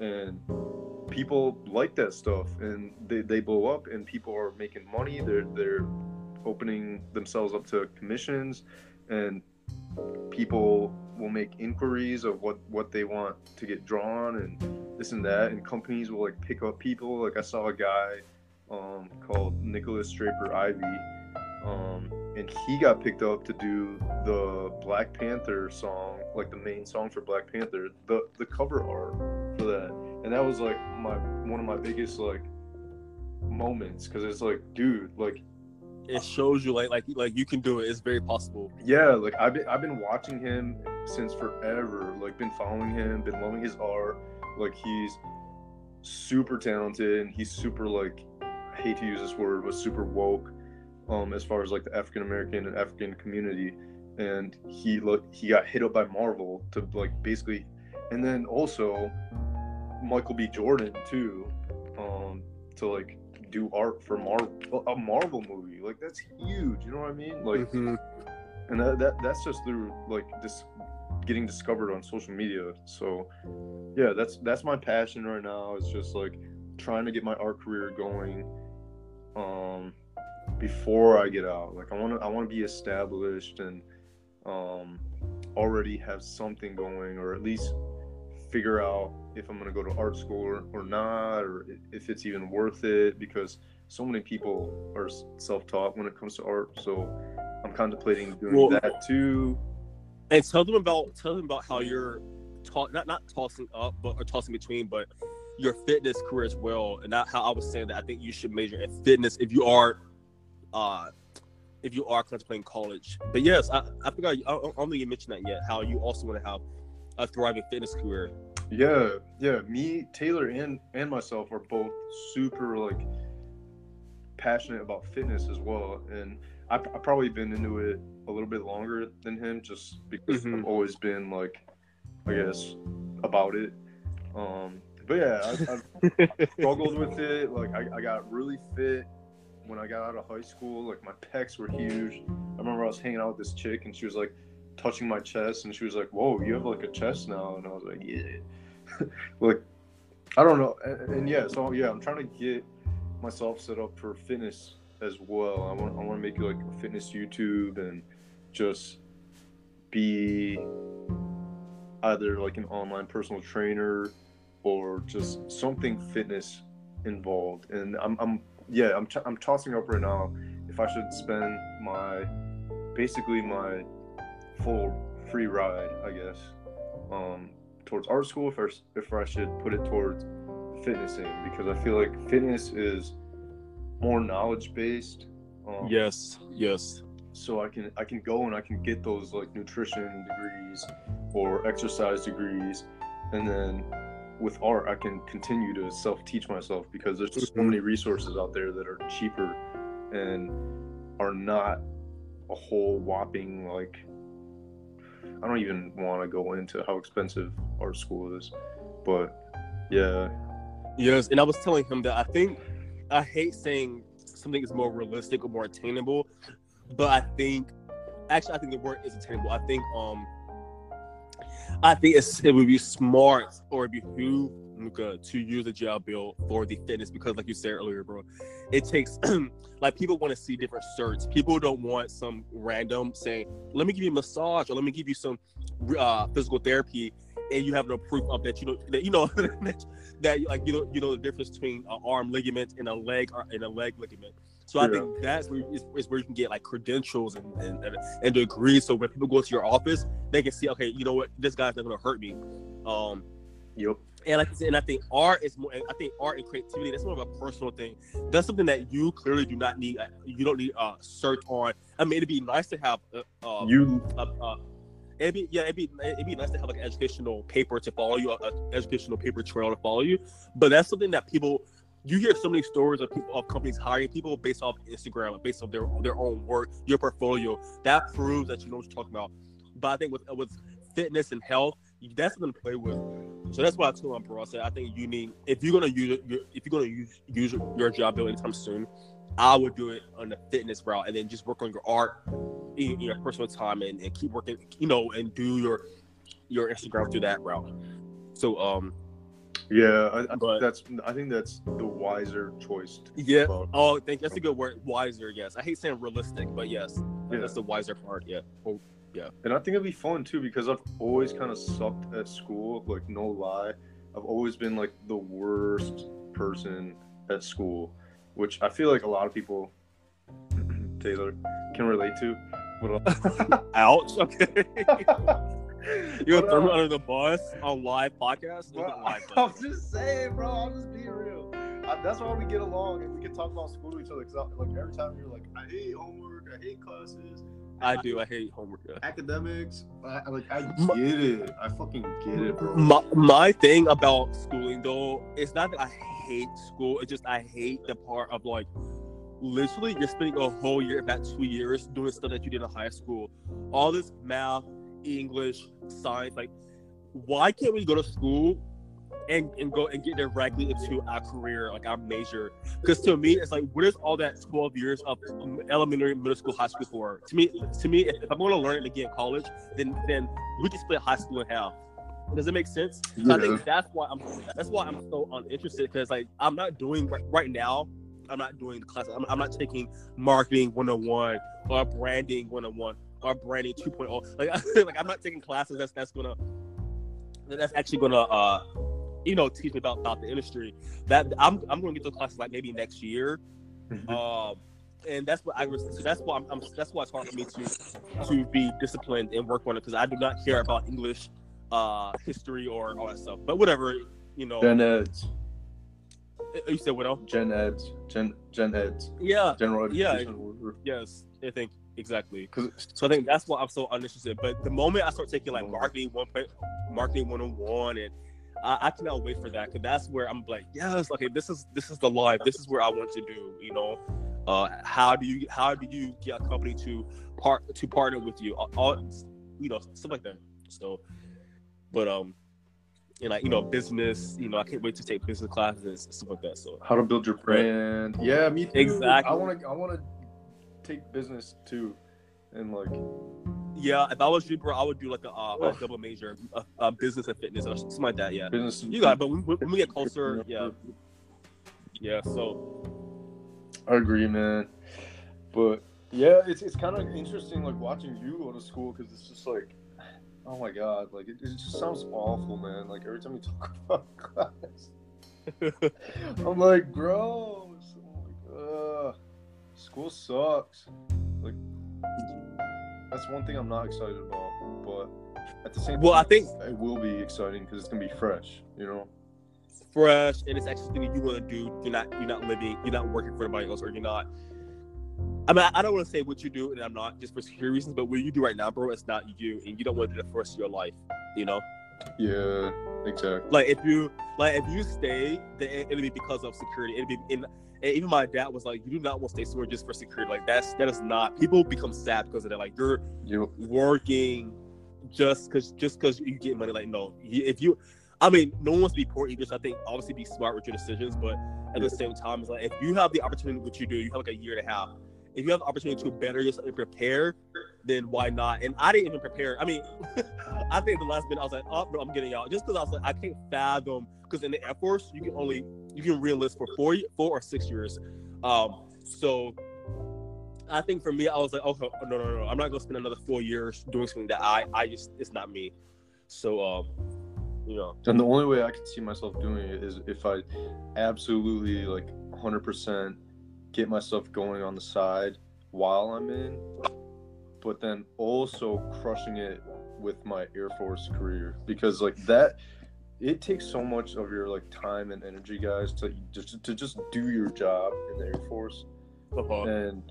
and people like that stuff and they, they blow up and people are making money. They're they're opening themselves up to commissions and people will make inquiries of what what they want to get drawn and this and that and companies will like pick up people. Like i saw a guy um, called nicholas draper ivy um, and he got picked up to do the black panther song like the main song for black panther the the cover art for that. And that was like my one of my biggest like moments because it's like dude like it shows you like like like you can do it. It's very possible. Yeah like i've been i've been watching him since forever like been following him been loving his art. Like he's super talented and he's super like I hate to use this word but super woke um as far as like the african american and african community. And he look he got hit up by marvel to like basically and then also Michael B. Jordan too, um, to like do art for Marvel, a Marvel movie. Like that's huge. You know what I mean? Like, Mhm. and that, that that's just through like this getting discovered on social media. So, yeah, that's that's my passion right now. It's just like trying to get my art career going. Um, before I get out, like I want to I want to be established and um already have something going, or at least figure out if I'm going to go to art school or, or not, or if it's even worth it, because so many people are self-taught when it comes to art. So I'm contemplating doing Well- that too. and tell them about tell them about how you're not not tossing up but or tossing between but your fitness career as well and not how i was saying that i think you should major in fitness if you are uh if you are contemplating college but yes i i forgot i, I don't think you mentioned that yet how you also want to have a thriving fitness career Yeah, yeah. Me, Taylor, and and myself are both super like passionate about fitness as well, and I've, I've probably been into it a little bit longer than him, just because Mhm. I've always been like, I guess, about it. Um, but yeah, I've, I've struggled with it. Like I, I got really fit when I got out of high school. Like my pecs were huge. I remember I was hanging out with this chick and she was like touching my chest and she was like, "Whoa, you have like a chest now." And I was like, "Yeah." like I don't know. And, and yeah, so yeah, I'm trying to get myself set up for fitness as well. I want I want to make like a fitness YouTube and just be either like an online personal trainer or just something fitness involved. And I'm, I'm yeah, I'm, t- I'm tossing up right now if I should spend my basically my full free ride, I guess, um, towards art school. If I, if I should put it towards fitnessing because I feel like fitness is more knowledge based. Um, yes yes so I can I can go and I can get those like nutrition degrees or exercise degrees, and then with art I can continue to self teach myself because there's just so Mhm. many resources out there that are cheaper and are not a whole whopping like I don't even want to go into how expensive art school is, but yeah, Yes, and I was telling him that I think I hate saying something is more realistic or more attainable, but I think actually I think the word is attainable. I think um I think it would be smart or it'd behoove Nuka to use a GI Bill for the fitness because like you said earlier, bro, it takes like people want to see different certs. People don't want some random saying, let me give you a massage or let me give you some uh, physical therapy and you have no proof of that you know that you know that like you know you know the difference between an arm ligament and a leg or and a leg ligament. So I think that's where is, is where you can get like credentials and, and, and, and degrees. So when people go to your office, they can see, okay, you know what, this guy's not gonna hurt me. Um, yep, and like I said, and I think art is more. I think art and creativity that's more of a personal thing. That's something that you clearly do not need. uh, You don't need uh search on. I mean, it'd be nice to have. Uh, uh, you uh, uh, it'd be yeah, it'd be it'd be nice to have like an educational paper to follow you, an educational paper trail to follow you. But that's something that people you hear so many stories of people of companies hiring people based off Instagram, based off their their own work, your portfolio. That proves that you know what you're talking about. But I think with with fitness and health, that's going to play with. So that's why I told my bro. I said I think you need if you're gonna use it, if you're gonna use use your GI Bill anytime soon, I would do it on the fitness route and then just work on your art in, your personal time and, and keep working, you know, and do your your Instagram through that route. So um yeah, I, I But- that's I think that's the wiser choice. To yeah. Oh, thank you. that's a good word. Wiser, yes. I hate saying realistic, but yes, Yeah. that's the wiser part. Yeah. Oh, And I think it'd be fun too because I've always kind of sucked at school. Like no lie, I've always been like the worst person at school, which I feel like a lot of people, Taylor, can relate to. But, uh, ouch. Okay. You're But, gonna throw me uh, under the bus on live podcast. Bro, live, I'm just saying, bro. I'm just being real. I, that's why we get along and we can talk about school to each other. Cause like every time you're like, I hate homework, I hate classes, I do. I hate homework. Academics. I, like I get it. I fucking get it, bro. My, my thing about schooling though, it's not that I hate school. It's just I hate the part of like literally you're spending a whole year, about two years, doing stuff that you did in high school. All this math, English, science, like why can't we go to school and, and go and get directly into our career, like our major? Because to me, it's like what is all that 12 years of elementary, middle school, high school for? To me, to me, if, I'm going to learn it again in college, then then we can split high school in half. Does it make sense? So I think that's why I'm that's why I'm so uninterested because like I'm not doing right, right now. I'm not doing the class. I'm, I'm not taking marketing 101 or branding 101 or branding 2.0. Like like I'm not taking classes that's that's gonna that's actually gonna uh you know teach me about about the industry. That I'm I'm gonna get those classes like maybe next year. Um, and that's what I was. So that's why I'm, I'm. That's why it's hard for me to to be disciplined and work on it because I do not care about English, uh, history or all that stuff. But whatever, you know. Gen Eds, you said what else? Gen Eds, Gen Gen Eds, Yeah. General Yeah. Education. Yes. I think exactly. So I think that's why I'm so uninterested. But the moment I start taking like marketing one, point- marketing one on one, and I, I cannot wait for that because that's where I'm like, yes, okay, this is this is the life. This is where I want to do. You know, uh, how do you how do you get a company to part to partner with you? All, you know, stuff like that. So, but um, and like you know, business. You know, I can't wait to take business classes and stuff like that. So how to build your brand. Yeah, me too. Exactly. I want to. I want to take business too, and like yeah, if I was you, bro, I would do like a, uh, a double major, business and fitness or something like that. Yeah. business. You got it, but when, when we get closer, yeah, yeah. So I agree, man. But yeah, it's it's kind of interesting, like watching you go to school because it's just like, oh my god, like it, it just sounds awful, man. Like every time you talk about class, I'm like, gross. I'm like, ugh, school sucks. Like that's one thing I'm not excited about, but at the same Well, I think- it will be exciting because it's gonna be fresh, you know. fresh, and it's actually something you want to do. You're not, you're not living, you're not working for anybody else, or you're not. I mean, I don't want to say what you do, and I'm not just for security reasons, but what you do right now, bro, it's not you, and you don't want to do the first of your life. You know, Yeah, exactly. like if you, like if you stay, then it'll be because of security. It'll be in. And even my dad was like, "You do not want to stay somewhere just for security. Like that's that is not. People become sad because of that. Like you're You working just because just because you get money. Like no, if you, I mean, no one wants to be poor. You just I think obviously be smart with your decisions, but at the same time, it's like if you have the opportunity, what you do, you have like a year and a half. If you have the opportunity to better yourself and prepare, then why not? And I didn't even prepare. I mean, I think the last minute I was like, oh, bro, I'm getting out just because I was like, I can't fathom because in the Air Force you can only you can re-enlist for four four or six years. Um, so I think for me, I was like, okay, no, no, no, I'm not gonna spend another four years doing something that I, I just, it's not me. So, um, you know, And the only way I can see myself doing it is if I absolutely like 100% get myself going on the side while I'm in, but then also crushing it with my Air Force career because like that it takes so much of your like time and energy guys to just to just do your job in the Air Force uh-huh. and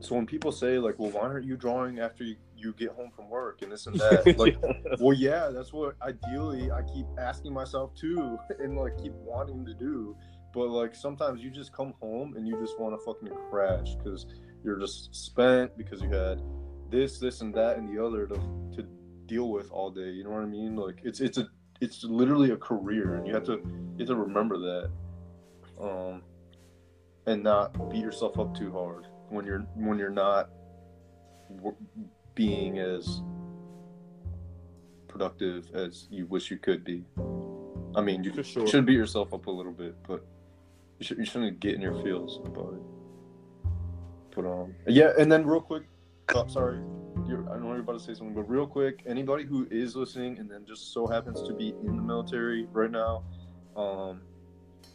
so when people say like well why aren't you drawing after you, you get home from work and this and that like well, yeah, that's what ideally I keep asking myself too, and like keep wanting to do. but like sometimes you just come home and you just want to fucking crash because you're just spent because you had this, this, and that, and the other to to deal with all day. You know what I mean? Like it's it's a it's literally a career, and you have to you have to remember that, um, and not beat yourself up too hard when you're when you're not w- being as productive as you wish you could be. I mean, you sure. should beat yourself up a little bit, but you, should, you shouldn't get in your feels about it. But um, yeah, and then real quick, oh, sorry, you're, I know you're about to say something, but real quick, anybody who is listening and then just so happens to be in the military right now, um,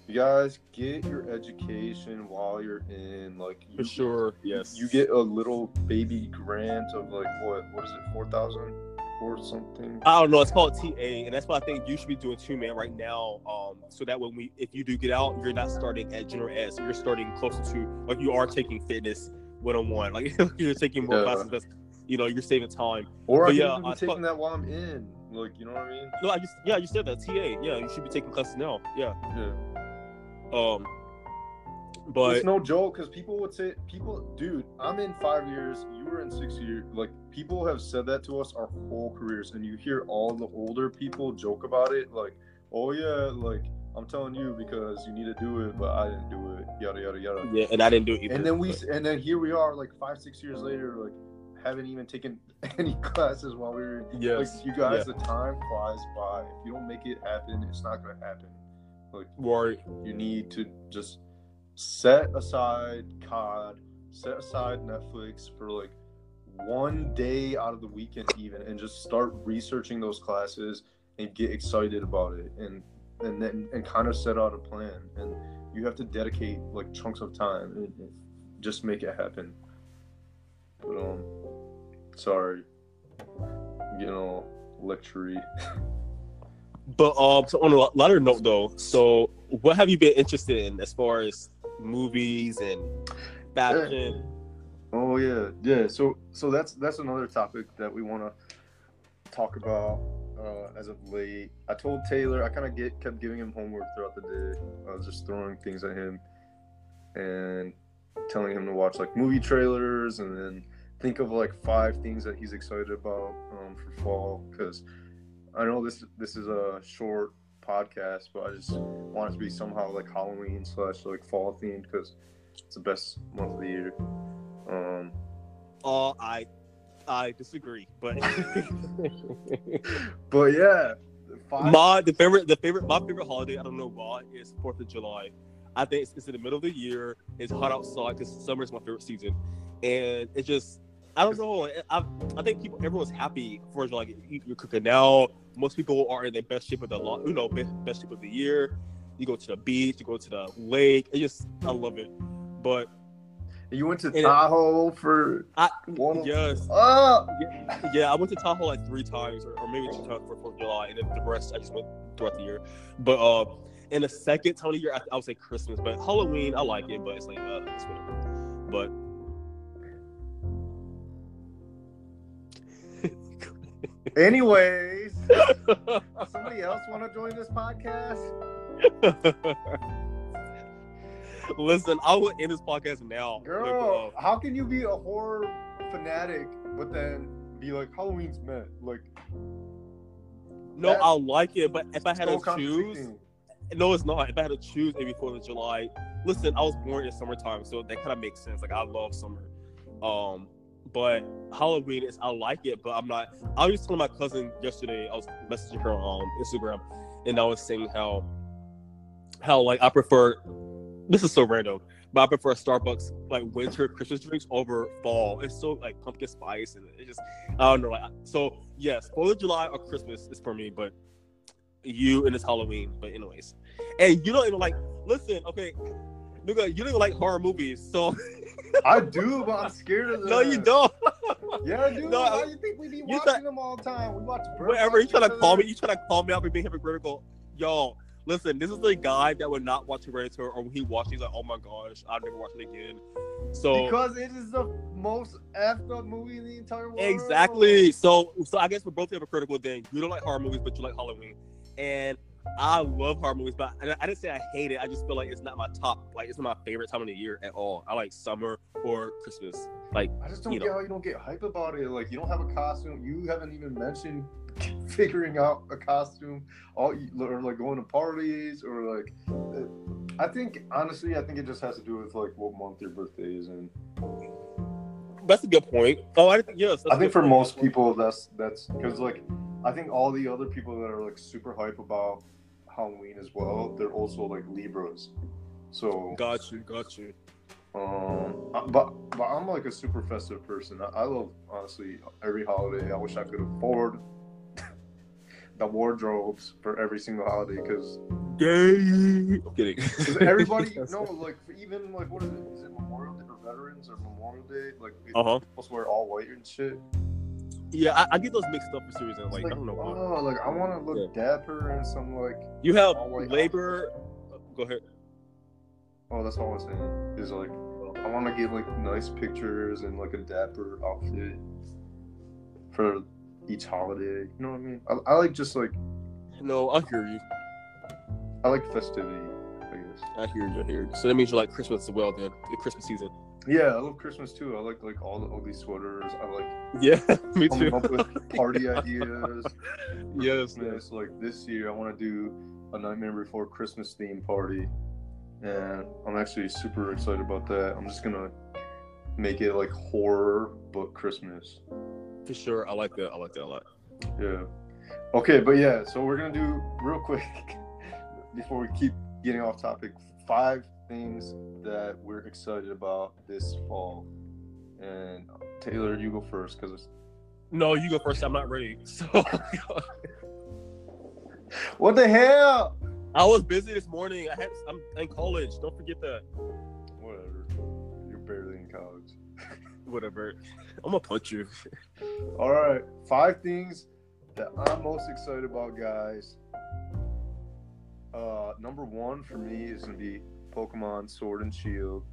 you guys get your education while you're in. Like, For you, sure. Yes. you get a little baby grant of like what? What is it? Four thousand or something? I don't know. It's called TA, and that's what I think you should be doing too, man. Right now, um, so that when we, if you do get out, you're not starting at general ed, so you're starting closer to like you are taking fitness one on one, like you're taking more Yeah. classes. That's, you know, you're saving time. Or But I yeah, I taking thought- that while I'm in. Like, you know what I mean? No, I just yeah, you said that TA. Yeah, you should be taking classes now. Yeah. Yeah. Um, but it's no joke because people would say, people, dude, I'm in five years. You were in six years. Like, people have said that to us our whole careers, and you hear all the older people joke about it. Like, oh yeah, like I'm telling you because you need to do it, but I didn't do it. Yada yada yada. yeah, and I didn't do it either. And then we, but- and then here we are, like five, six years later, like haven't even taken any classes while we were. yes, Like you guys, the time flies by. If you don't make it happen, it's not gonna happen. Like right. you need to just set aside COD, set aside Netflix for like one day out of the weekend even, and just start researching those classes and get excited about it, and and then and kind of set out a plan. And you have to dedicate like chunks of time and, just make it happen. But um, sorry, you know, lectury. But um, so on a lighter note though, so what have you been interested in as far as movies and fashion? Oh yeah, yeah. So so that's that's another topic that we want to talk about uh, as of late. I told Taylor I kind of get kept giving him homework throughout the day. I was just throwing things at him and telling him to watch like movie trailers and then think of like five things that he's excited about um, for fall because I know this this is a short podcast, but I just want it to be somehow like Halloween slash like fall themed because it's the best month of the year. Um, Uh, I I disagree, but but yeah, five, my the favorite the favorite my favorite holiday I don't know why is Fourth of July. I think it's, it's in the middle of the year. It's hot outside because summer is my favorite season, and it just I don't know. I, I think people everyone's happy for like you, you're cooking out. Most people are in their best shape of the lo- you know best, shape of the year. You go to the beach, you go to the lake. It just I love it. But you went to and it- Tahoe for I one. yes, Oh, yeah, I went to Tahoe like three times, or, or maybe two times for Fourth of July, and then the rest I just went throughout the year. But uh, in the second time of the year, I, I would say Christmas. But Halloween, I like it, but it's like uh, it's whatever. But anyways, somebody else want to join this podcast? listen, I will end this podcast now. Girl, how can you be a horror fanatic but then be like Halloween's meant? Like, no, I like it, but if I had so to choose, no, it's not. If I had to choose, maybe Fourth of July. Listen, I was born in summertime, so that kind of makes sense. Like I love summer. Um, but Halloween is I like it, but I'm not. I was telling my cousin yesterday. I was messaging her on Instagram, and I was saying how, how like I prefer. This is so random, but I prefer Starbucks like winter Christmas drinks over fall. It's so like pumpkin spice, and it just I don't know. Like so, yes, Fourth of July or Christmas is for me, but you and it's Halloween. But anyways, and you don't even like. Listen, okay, nigga, you don't even like horror movies, so I do, but I'm scared of them. no, you don't. Yeah, I do. No, Why do you think we be watching thought- them all the time? We watch. Whatever. You trying to call me? You trying to call me out for being hypocritical? Y'all, listen. This is the guy that would not watch Hereditary, or when he watched, he's like, "Oh my gosh, I'll never watch it again." So Because it is the most effed up movie in the entire world. exactly. So so I guess we're both hypocritical. Then you don't like horror movies, but you like Halloween, and I love horror movies, but I, I didn't say I hate it. I just feel like it's not my top. Like it's not my favorite time of the year at all. I like summer or Christmas. Like I just don't get know. how you don't get hype about it. Like you don't have a costume. You haven't even mentioned figuring out a costume. All or like going to parties or like. uh, I think honestly, I think it just has to do with like what month your birthday is in. that's a good point. Oh, I think yes. I think for point. most people, that's that's because like I think all the other people that are like super hype about Halloween as well, they're also like Libras. So Got you, got you. Um, but but I'm like a super festive person. I, I love honestly every holiday. I wish I could afford the wardrobes for every single holiday because Yay! I'm kidding. everybody no like even like what is it? Is it Memorial Day or Veterans or Memorial Day? Like Uh huh. supposed to wear all white and shit. Yeah, I, I get those mixed up for some reason. It's Like, I don't know why. Oh, like I want to look dapper and some like. You have white labor. Go ahead. Oh, that's all I'm saying. Is like I want to get like nice pictures and like a dapper outfit for each holiday. You know what I mean? I, I like just like No, I hear you. I like festivity. I guess. I hear you. I hear you. So that means you like Christmas as well, then the Christmas season. Yeah, I love Christmas too. I like like all the ugly sweaters. I like Yeah, me too. coming up with party ideas. Yes, Christmas. Like this year, I want to do a Nightmare Before Christmas theme party, and I'm actually super excited about that. I'm just gonna make it like horror but Christmas. for sure. I like that. I like that a lot. Yeah. Okay, but yeah, so we're gonna do real quick before we keep getting off topic. Five things that we're excited about this fall. And Taylor, you go first because No, you go first. I'm not ready. So what the hell? I was busy this morning. I had I'm in college. Don't forget that. Whatever. You're barely in college. Whatever. I'm gonna punch you. All right, five things that I'm most excited about, guys. Uh, number one for me is gonna be Pokemon Sword and Shield.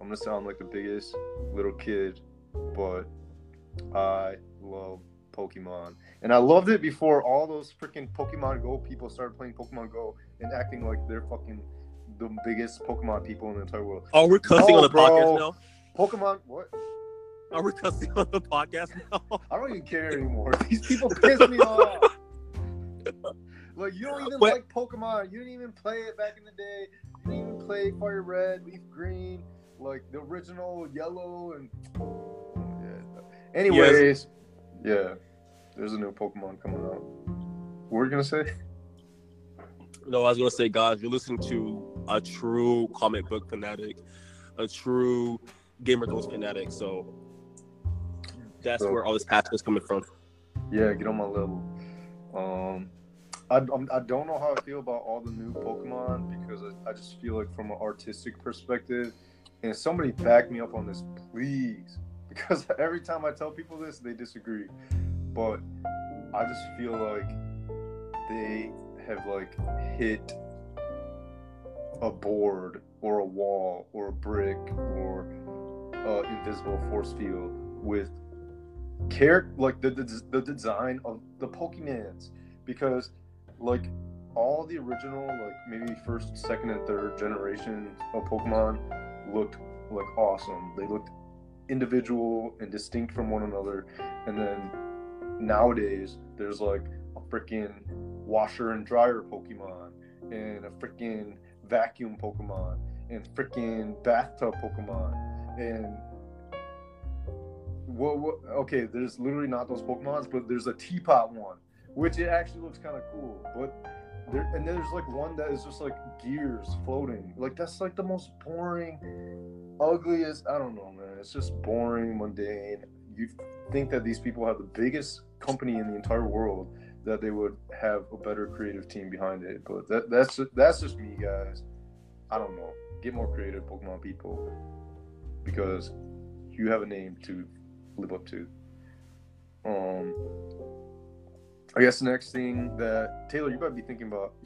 I'm gonna sound like the biggest little kid, but I love Pokemon, and I loved it before all those freaking Pokemon Go people started playing Pokemon Go and acting like they're fucking the biggest Pokemon people in the entire world. Are we're cussing on the bro. podcast now? Pokemon, what? Are we cussing on the podcast now? I don't even care anymore. These people piss me off. Like you don't even What? like Pokemon. You didn't even play it back in the day. Didn't play Fire Red, Leaf Green, like the original Yellow and. Yeah. Anyways, yeah, there's a new Pokemon coming out. What were you gonna say? No, I was gonna say, guys, you're listening to a true comic book fanatic, a true Game of Thrones fanatic. So that's So- where all this passion is coming from. Yeah, get on my level. Um, I, I don't know how I feel about all the new Pokemon because I, I just feel like from an artistic perspective, and somebody back me up on this, please, because every time I tell people this, they disagree. But I just feel like they have like hit a board or a wall or a brick or uh, invisible force field with care like the, the the design of the Pokemans because like all the original like maybe first, second, and third generation of Pokemon looked like awesome. They looked individual and distinct from one another, and then nowadays there's like a freaking washer and dryer Pokemon and a freaking vacuum Pokemon and freaking bathtub Pokemon. And what, what okay there's literally not those pokemons but there's a teapot one which it actually looks kind of cool but there and there's like one that is just like gears floating. Like that's like the most boring ugliest i don't know man. It's just boring mundane. You think that these people have the biggest company in the entire world that they would have a better creative team behind it but that that's that's just me guys. I don't know. Get more creative pokemon people because you have a name to live up to. I guess the next thing that Taylor, you might be thinking about.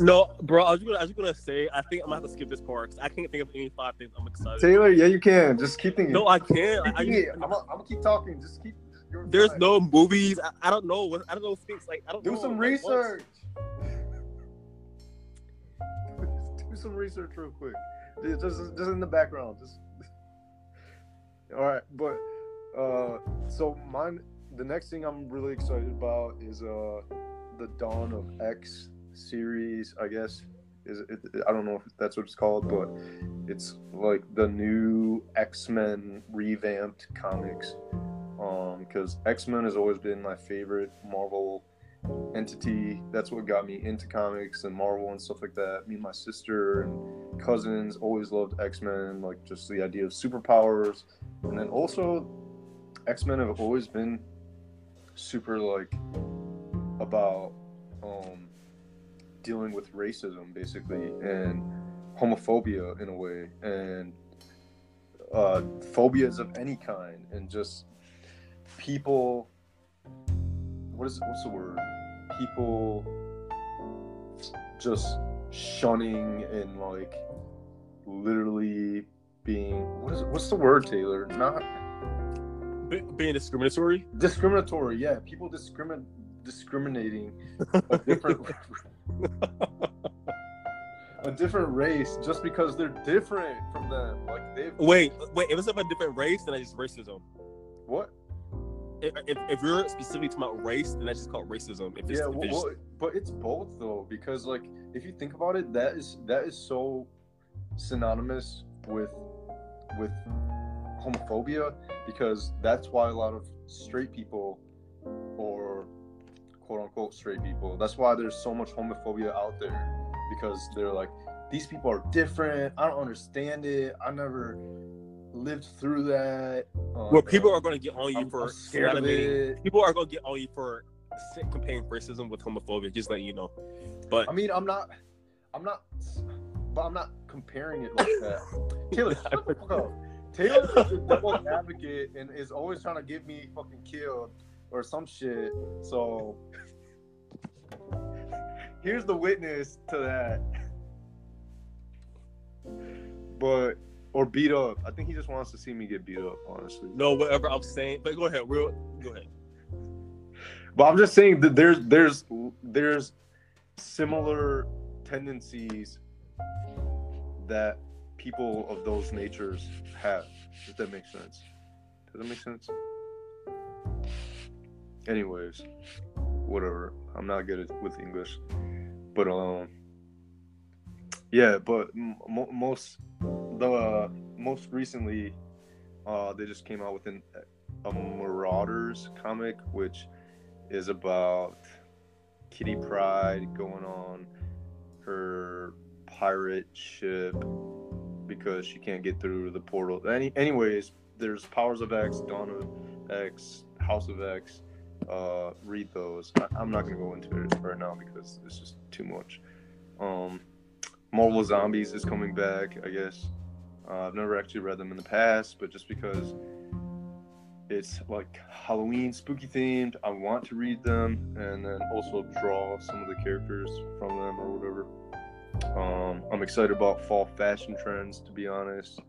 No, bro, I was gonna, I was gonna say, I think I'm gonna have to skip this part because I can't think of any five things I'm excited. Taylor, yeah, you can. Just keep thinking. No, I can't. I. I'm, gonna- I'm gonna keep talking. Just keep. just- there's no movies. I, I don't know. what- I don't know things like I don't Do know, some like, research. do some research real quick. Just, just, just in the background. Just. All right, but uh, so mine. The next thing I'm really excited about is uh, the Dawn of X series. I guess is it, I don't know if that's what it's called, but it's like the new X Men revamped comics. Um, because X Men has always been my favorite Marvel entity. That's what got me into comics and Marvel and stuff like that. Me and my sister and cousins always loved X Men, like just the idea of superpowers. And then also, X Men have always been super like about um, dealing with racism, basically, and homophobia in a way, and uh, phobias of any kind, and just people. What is what's the word? people just shunning and like literally being what is what's the word Taylor not Be- being discriminatory? Discriminatory yeah. People discriminate discriminating a different a different race just because they're different from them. Like they wait wait it was about a different race than just racism. What? If, if, if you're specifically talking about race, then that's just called racism. If it's, yeah, if well, it's well, but it's both though, because like if you think about it, that is that is so synonymous with with homophobia because that's why a lot of straight people or quote unquote straight people that's why there's so much homophobia out there because they're like these people are different i don't understand it i never lived through that um, well, people are going to get on you for scared of it. People are going to get on you for comparing racism with homophobia. Just letting you know. But I mean, I'm not, I'm not, but I'm not comparing it like that. Taylor, shut the fuck up. Taylor is a devil's advocate and is always trying to get me fucking killed or some shit. So here's the witness to that. But or beat up. I think he just wants to see me get beat up. Honestly. no, whatever I'm saying. But go ahead. Real. Go ahead. But I'm just saying that there's there's there's similar tendencies that people of those natures have. If that makes sense. Does that make sense? Anyways, whatever. I'm not good at, with English, but um, yeah. But m- most the uh, most recently, uh, they just came out with an, a Marauders comic, which is about Kitty Pryde going on her pirate ship because she can't get through the portal. Any, anyways, there's Powers of X, Dawn of X, House of X. Uh, read those. I, I'm not gonna go into it right now because it's just too much. Um, Marvel Zombies is coming back, I guess. Uh, I've never actually read them in the past, but just because it's like Halloween spooky themed. I want to read them and then also draw some of the characters from them or whatever. Um, I'm excited about fall fashion trends to be honest,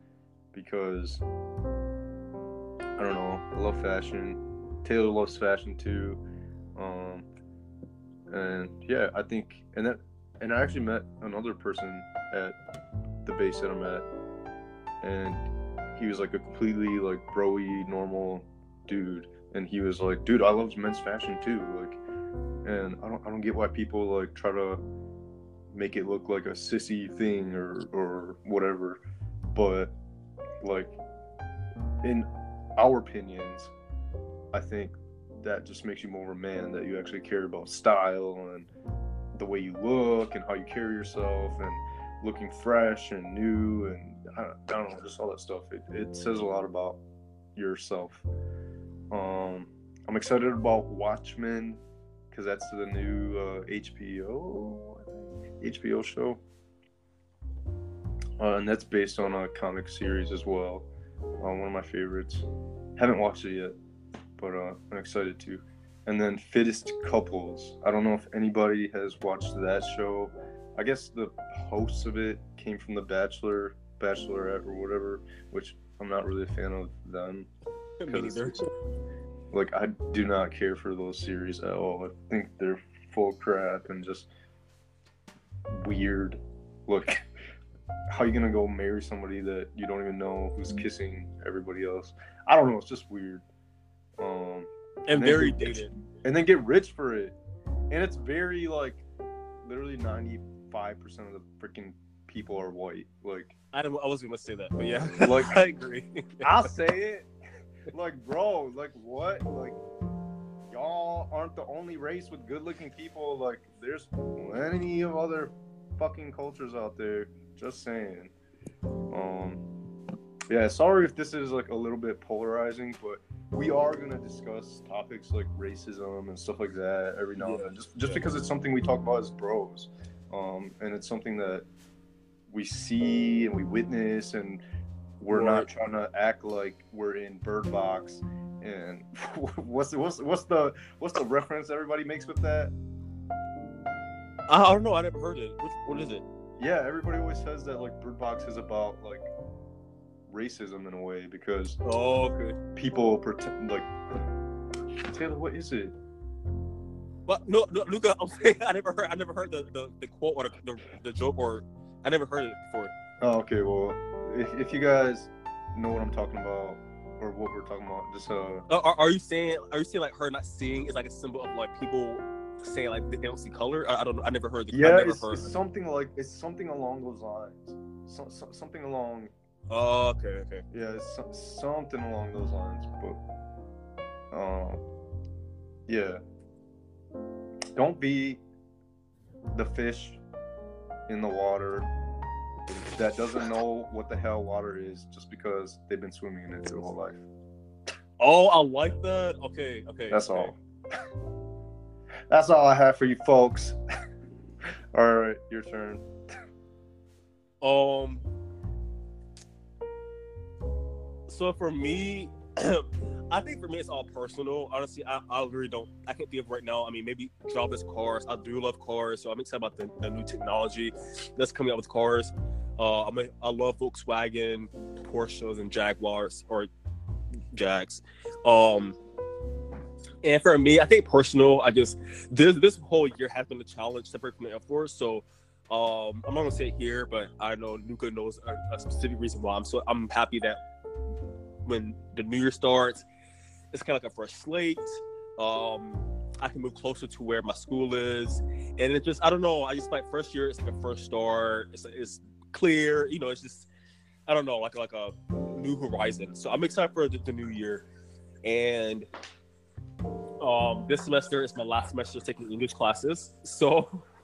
because I don't know. I love fashion. Taylor loves fashion too. Um, and yeah, I think and that and I actually met another person at the base that I'm at, and he was like a completely like broy normal dude and he was like dude i love men's fashion too like and i don't i don't get why people like try to make it look like a sissy thing or or whatever but like in our opinions i think that just makes you more of a man that you actually care about style and the way you look and how you carry yourself and looking fresh and new and I don't, I don't know, just all that stuff. It, it says a lot about yourself. Um, I'm excited about Watchmen because that's the new uh, HBO, HBO show, uh, and that's based on a comic series as well. Uh, one of my favorites. Haven't watched it yet, but uh, I'm excited to. And then Fittest Couples. I don't know if anybody has watched that show. I guess the hosts of it came from The Bachelor, Bachelorette, or whatever, which I'm not really a fan of them. Me neither. like I do not care for those series at all. I think they're full crap and just weird. Look, how are you gonna go marry somebody that you don't even know who's kissing everybody else? I don't know. It's just weird. Um, and then very dated. and then get rich for it, and it's very like, literally ninety five percent of the freaking people are white. Like, I don't, I wasn't gonna say that, but yeah, Like- I agree. I'll say it. Like, bro, like what? Like, y'all aren't the only race with good looking people. Like, there's plenty of other fucking cultures out there. Just saying. Um, yeah, sorry if this is like a little bit polarizing, but we are gonna discuss topics like racism and stuff like that every now and then, just just Yeah. because it's something we talk about as bros, um, and it's something that we see and we witness, and we're not trying to act like we're in Bird Box. And what's what's what's the what's the reference everybody makes with that? I, don't know. I never heard it. What, what is it? Yeah, everybody always says that like Bird Box is about like racism in a way because Oh, okay. people pretend like Taylor, what is it? But no, no, Nuka, I'm saying I never heard. I never heard the, the, the quote or the, the, the joke, or I never heard it before. Oh, okay. Well, if, if you guys know what I'm talking about or what we're talking about, just uh, Uh, Are, are you saying? Are you saying like her not seeing is like a symbol of like people saying like they don't see color? I, I don't know. I never heard. The, I yeah, never it's, heard. it's something like it's something along those lines. So, so, something along, Oh, okay, okay. yeah, it's so, something along those lines. But, um, yeah, don't be the fish in the water that doesn't know what the hell water is just because they've been swimming in it their whole life. Oh, I like that. Okay, okay. That's okay. all. That's all I have for you folks. all right, your turn. Um. So for me, I think for me it's all personal. Honestly, I, I really don't. I can't think of right now. I mean, maybe jobless cars. I do love cars, so I'm excited about the, the new technology that's coming out with cars. Uh, I'm a, I love Volkswagen, Porsches, and Jaguars or Jags. Um, and for me, I think personal. I just this this whole year has been a challenge separate from the Air Force. So um, I'm not gonna say it here, but I know Nuka knows a, a specific reason why. I'm so I'm happy that when the new year starts, it's kind of like a fresh slate. Um, I can move closer to where my school is, and it just I don't know. I just like first year, it's like a fresh start. It's it's clear, you know. It's just I don't know, like like a new horizon. So I'm excited for the, the new year, and um, this semester is my last semester taking English classes. So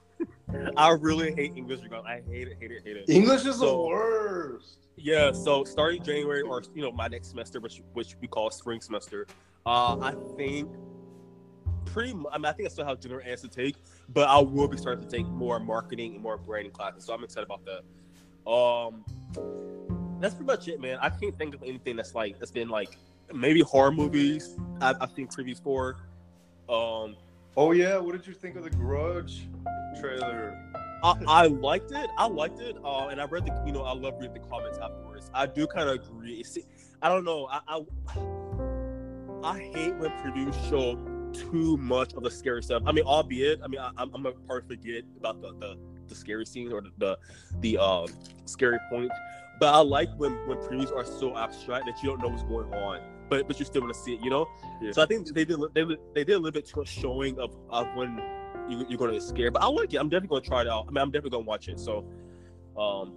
I really hate English. regard- I hate it, hate it, hate it. English is the worst. Yeah, so starting January or you know my next semester, which which we call spring semester, uh, I think pretty. I mean, I think I still have general eds to take, but I will be starting to take more marketing and more branding classes. So I'm excited about that. Um, that's pretty much it, man. I can't think of anything that's like that's been like maybe horror movies. I've, I've seen previews for. Um, Oh yeah, what did you think of the Grudge trailer? I, I liked it. I liked it. Uh, and I read the, you know, I love reading the comments afterwards. I do kind of agree. It's, I don't know. I, I I hate when previews show too much of the scary stuff. I mean, albeit, I mean, I, I'm, I'm a part forget about the, the the scary scenes or the the, the um scary points. But I like when when previews are so abstract that you don't know what's going on, but but you still want to see it. You know. Yeah. So I think they did they, did- they did a little bit too much showing of, of when you, you're to get scared. But I like it. I'm definitely going to try it out. I mean, I'm definitely going to watch it. So, um,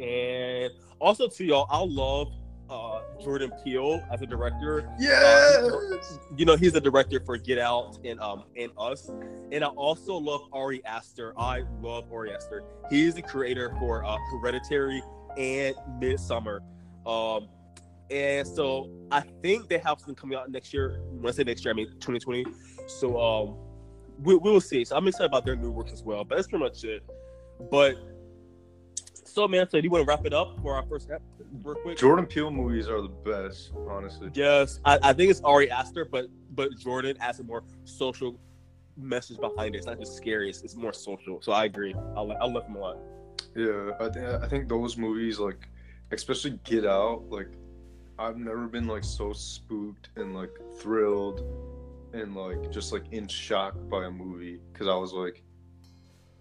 and also to y'all, I love uh Jordan Peele as a director. Yes. You know, he's the director for Get Out and um and Us. And I also love Ari Aster. I love Ari Aster. He's the creator for uh, Hereditary and Midsommar. Um, and so I think they have something coming out next year. When I say next year, I mean 2020. So um, we, will see. So I'm excited about their new work as well. But that's pretty much it. But so man, so do you want to wrap it up for our first ep, real quick? Jordan Peele movies are the best, honestly. Yes, I, I think it's Ari Aster, but but Jordan has a more social message behind it. It's not just scary; it's, it's more social. So I agree. I I love him a lot. Yeah, I, th- I think those movies, like, especially Get Out, like, I've never been like so spooked and like thrilled and like just like in shock by a movie because I was like,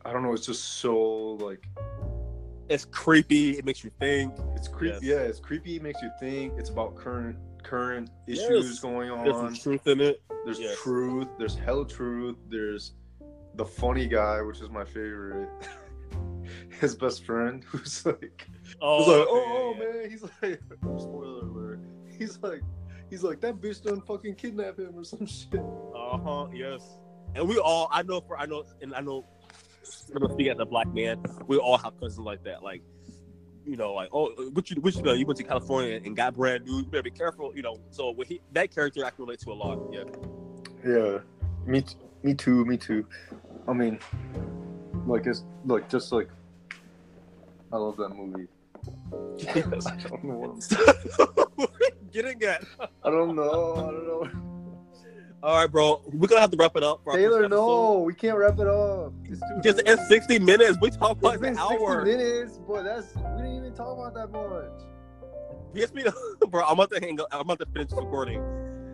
I don't know, it's just so like it's creepy. It makes you think. It's creepy. Yes. Yeah, it's creepy. It makes you think. It's about current current Yes. issues going There's on. some truth in it. There's Yes. truth. There's hell truth. There's the funny guy, which is my favorite. His best friend, who's like, Oh, like, yeah, oh, yeah. man, he's like, spoiler alert. He's like, he's like that bitch done fucking kidnap him or some shit. Uh huh. Yes. And we all, I know for, I know, and I know, I'm gonna speak as a black man, we all have cousins like that. Like, you know, like, oh, what you, what you know, you went to California and got brand new. You better be careful. You know, so with he, that character, I can relate to a lot. Yeah. Yeah, me, t- me too, me too. I mean, like it's like just like, I love that movie. I don't know what I'm. what are you getting at? I don't know. I don't know. All right, bro. We're gonna have to wrap it up. Taylor, no, we can't wrap it up. It's too Just in 60 minutes. We talk about It's been an 60 hour. minutes, but that's we didn't even talk about that much. Yes, me, bro. I'm about to hang up. I'm about to finish recording.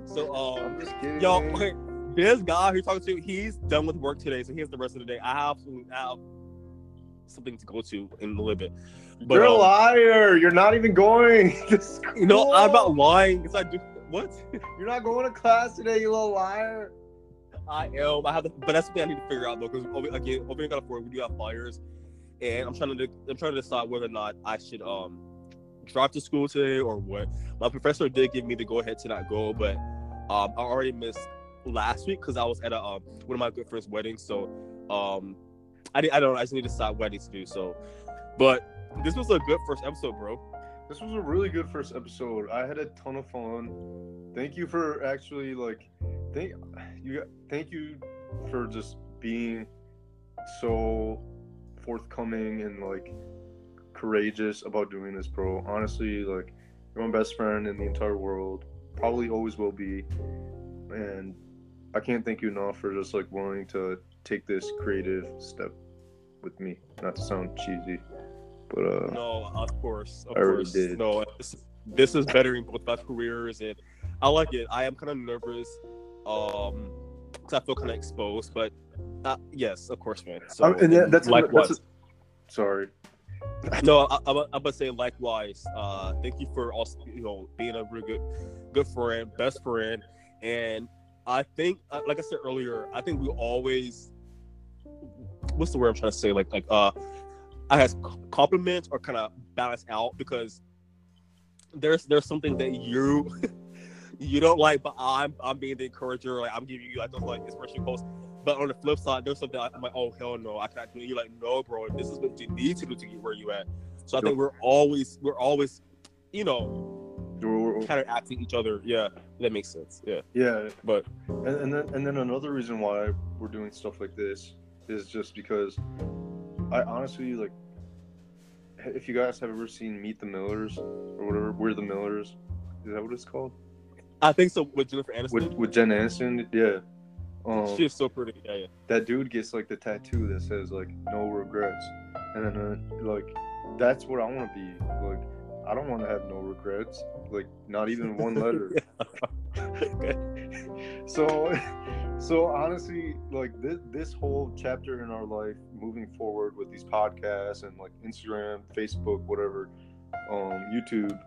So, um, I'm just kidding. yo, okay, this guy who's talking to, he's done with work today, so he has the rest of the day. I have, I have something to go to in a little bit. But You're a um, liar. You're not even going. to school. know, I'm not lying. Because I do what You're not going to class today, you little liar. I am. I have, to, but that's something I need to figure out though. Because again, over in California, we do have fires, and I'm trying to, I'm trying to decide whether or not I should um drive to school today or what. My professor did give me the go ahead to not go, but um I already missed last week because I was at a um one of my good friends' weddings. So um I I don't know. I just need to decide what I need to do. So, but this was a good first episode, bro. This was a really good first episode. I had a ton of fun. Thank you for actually like thank you thank you for just being so forthcoming and like courageous about doing this, bro. Honestly, like you're my best friend in the entire world. Probably always will be. And I can't thank you enough for just like willing to take this creative step with me. Not to sound cheesy, but uh No, of course, of I really course. did. No, this, this is bettering both of our careers, and I like it. I am kind of nervous, um, because I feel kind of exposed. But uh, yes, of course, man. So Um, and that, that's likewise. That's sorry. no, I, I'm, I'm gonna say likewise. Uh, thank you for also, you know, being a really good, good friend, best friend, and I think, uh, like I said earlier, I think we always, what's the word I'm trying to say? Like, like, uh, I has compliments or kind of balance out because there's there's something that you you don't like, but I'm I'm being the encourager. Like I'm giving you like those like inspiration quotes. But on the flip side, there's something I'm like, oh hell no, I can't do. You're like, no, bro, this is what you need to do to get where you at. So I think we're always we're always, you know, We're- counteracting each other. Yeah, that makes sense. Yeah, Yeah, but and, and then and then another reason why we're doing stuff like this is just because I honestly like. If you guys have ever seen Meet the Millers or whatever, We're the Millers, is that what it's called? I think so with Jennifer Aniston. With with Jen Aniston, yeah. Um, she is so pretty. Yeah, yeah. that dude gets like the tattoo that says like no regrets and then uh, like that's what i want to be like i don't want to have no regrets like not even one letter so so honestly like this this whole chapter in our life moving forward with these podcasts and like instagram facebook whatever um youtube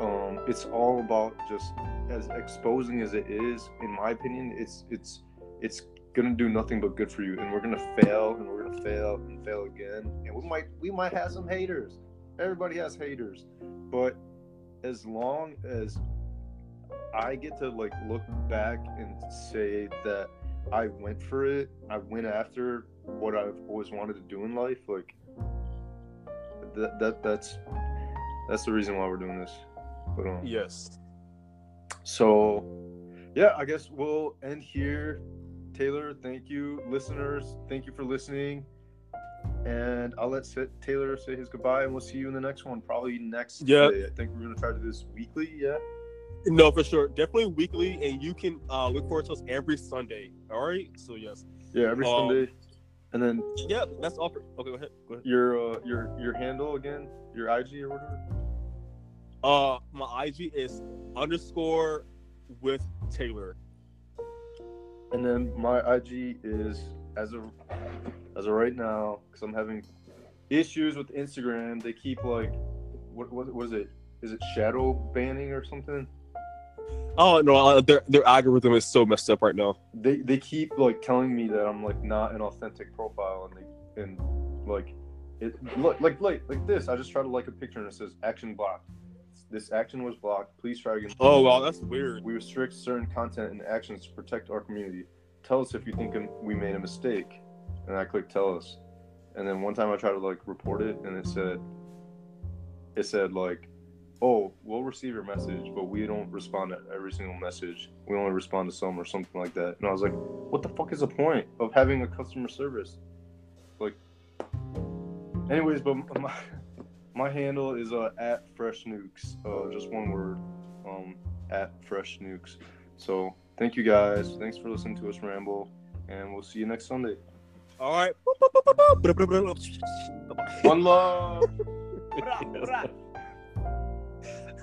um it's all about just as exposing as it is in my opinion it's it's it's gonna do nothing but good for you and we're gonna fail and we're gonna fail and fail again and we might we might have some haters. Everybody has haters. But as long as i get to like look back and say that i went for it i went after what i've always wanted to do in life like that, that that's that's the reason why we're doing this but um Yes. so, yeah, I guess we'll end here. Taylor, thank you. Listeners, thank you for listening. And I'll let Sa- Taylor say his goodbye, and we'll see you in the next one. Probably next. Yeah. Day. I think we're gonna try to do this weekly. Yeah. No, for sure. Definitely weekly, and you can uh, look forward to us every Sunday. All right. So yes. Yeah, every Um, Sunday. And then Yeah, that's all. For, okay, go ahead. Go ahead. your uh, your your handle again, your IG or whatever. Uh, my IG is underscore with Taylor. And then my IG is as of as of right now, because I'm having issues with Instagram. They keep like, what what was it? Is it shadow banning or something? Oh no, uh, their their algorithm is so messed up right now. They they keep like telling me that I'm like not an authentic profile, and they and like it look like like like this. I just try to like a picture and it says action blocked. This action was blocked. Please try again. Oh wow, that's weird. We restrict certain content and actions to protect our community. Tell us if you think we made a mistake. And I click tell us. And then one time I tried to like report it and it said it said like, Oh, we'll receive your message, but we don't respond to every single message. We only respond to some or something like that. And I was like, What the fuck is the point of having a customer service? Like anyways, but my my handle is uh, at fresh nukes. Uh, just one word. Um, at fresh nukes. So thank you guys. Thanks for listening to us ramble, and we'll see you next Sunday. All right. One love.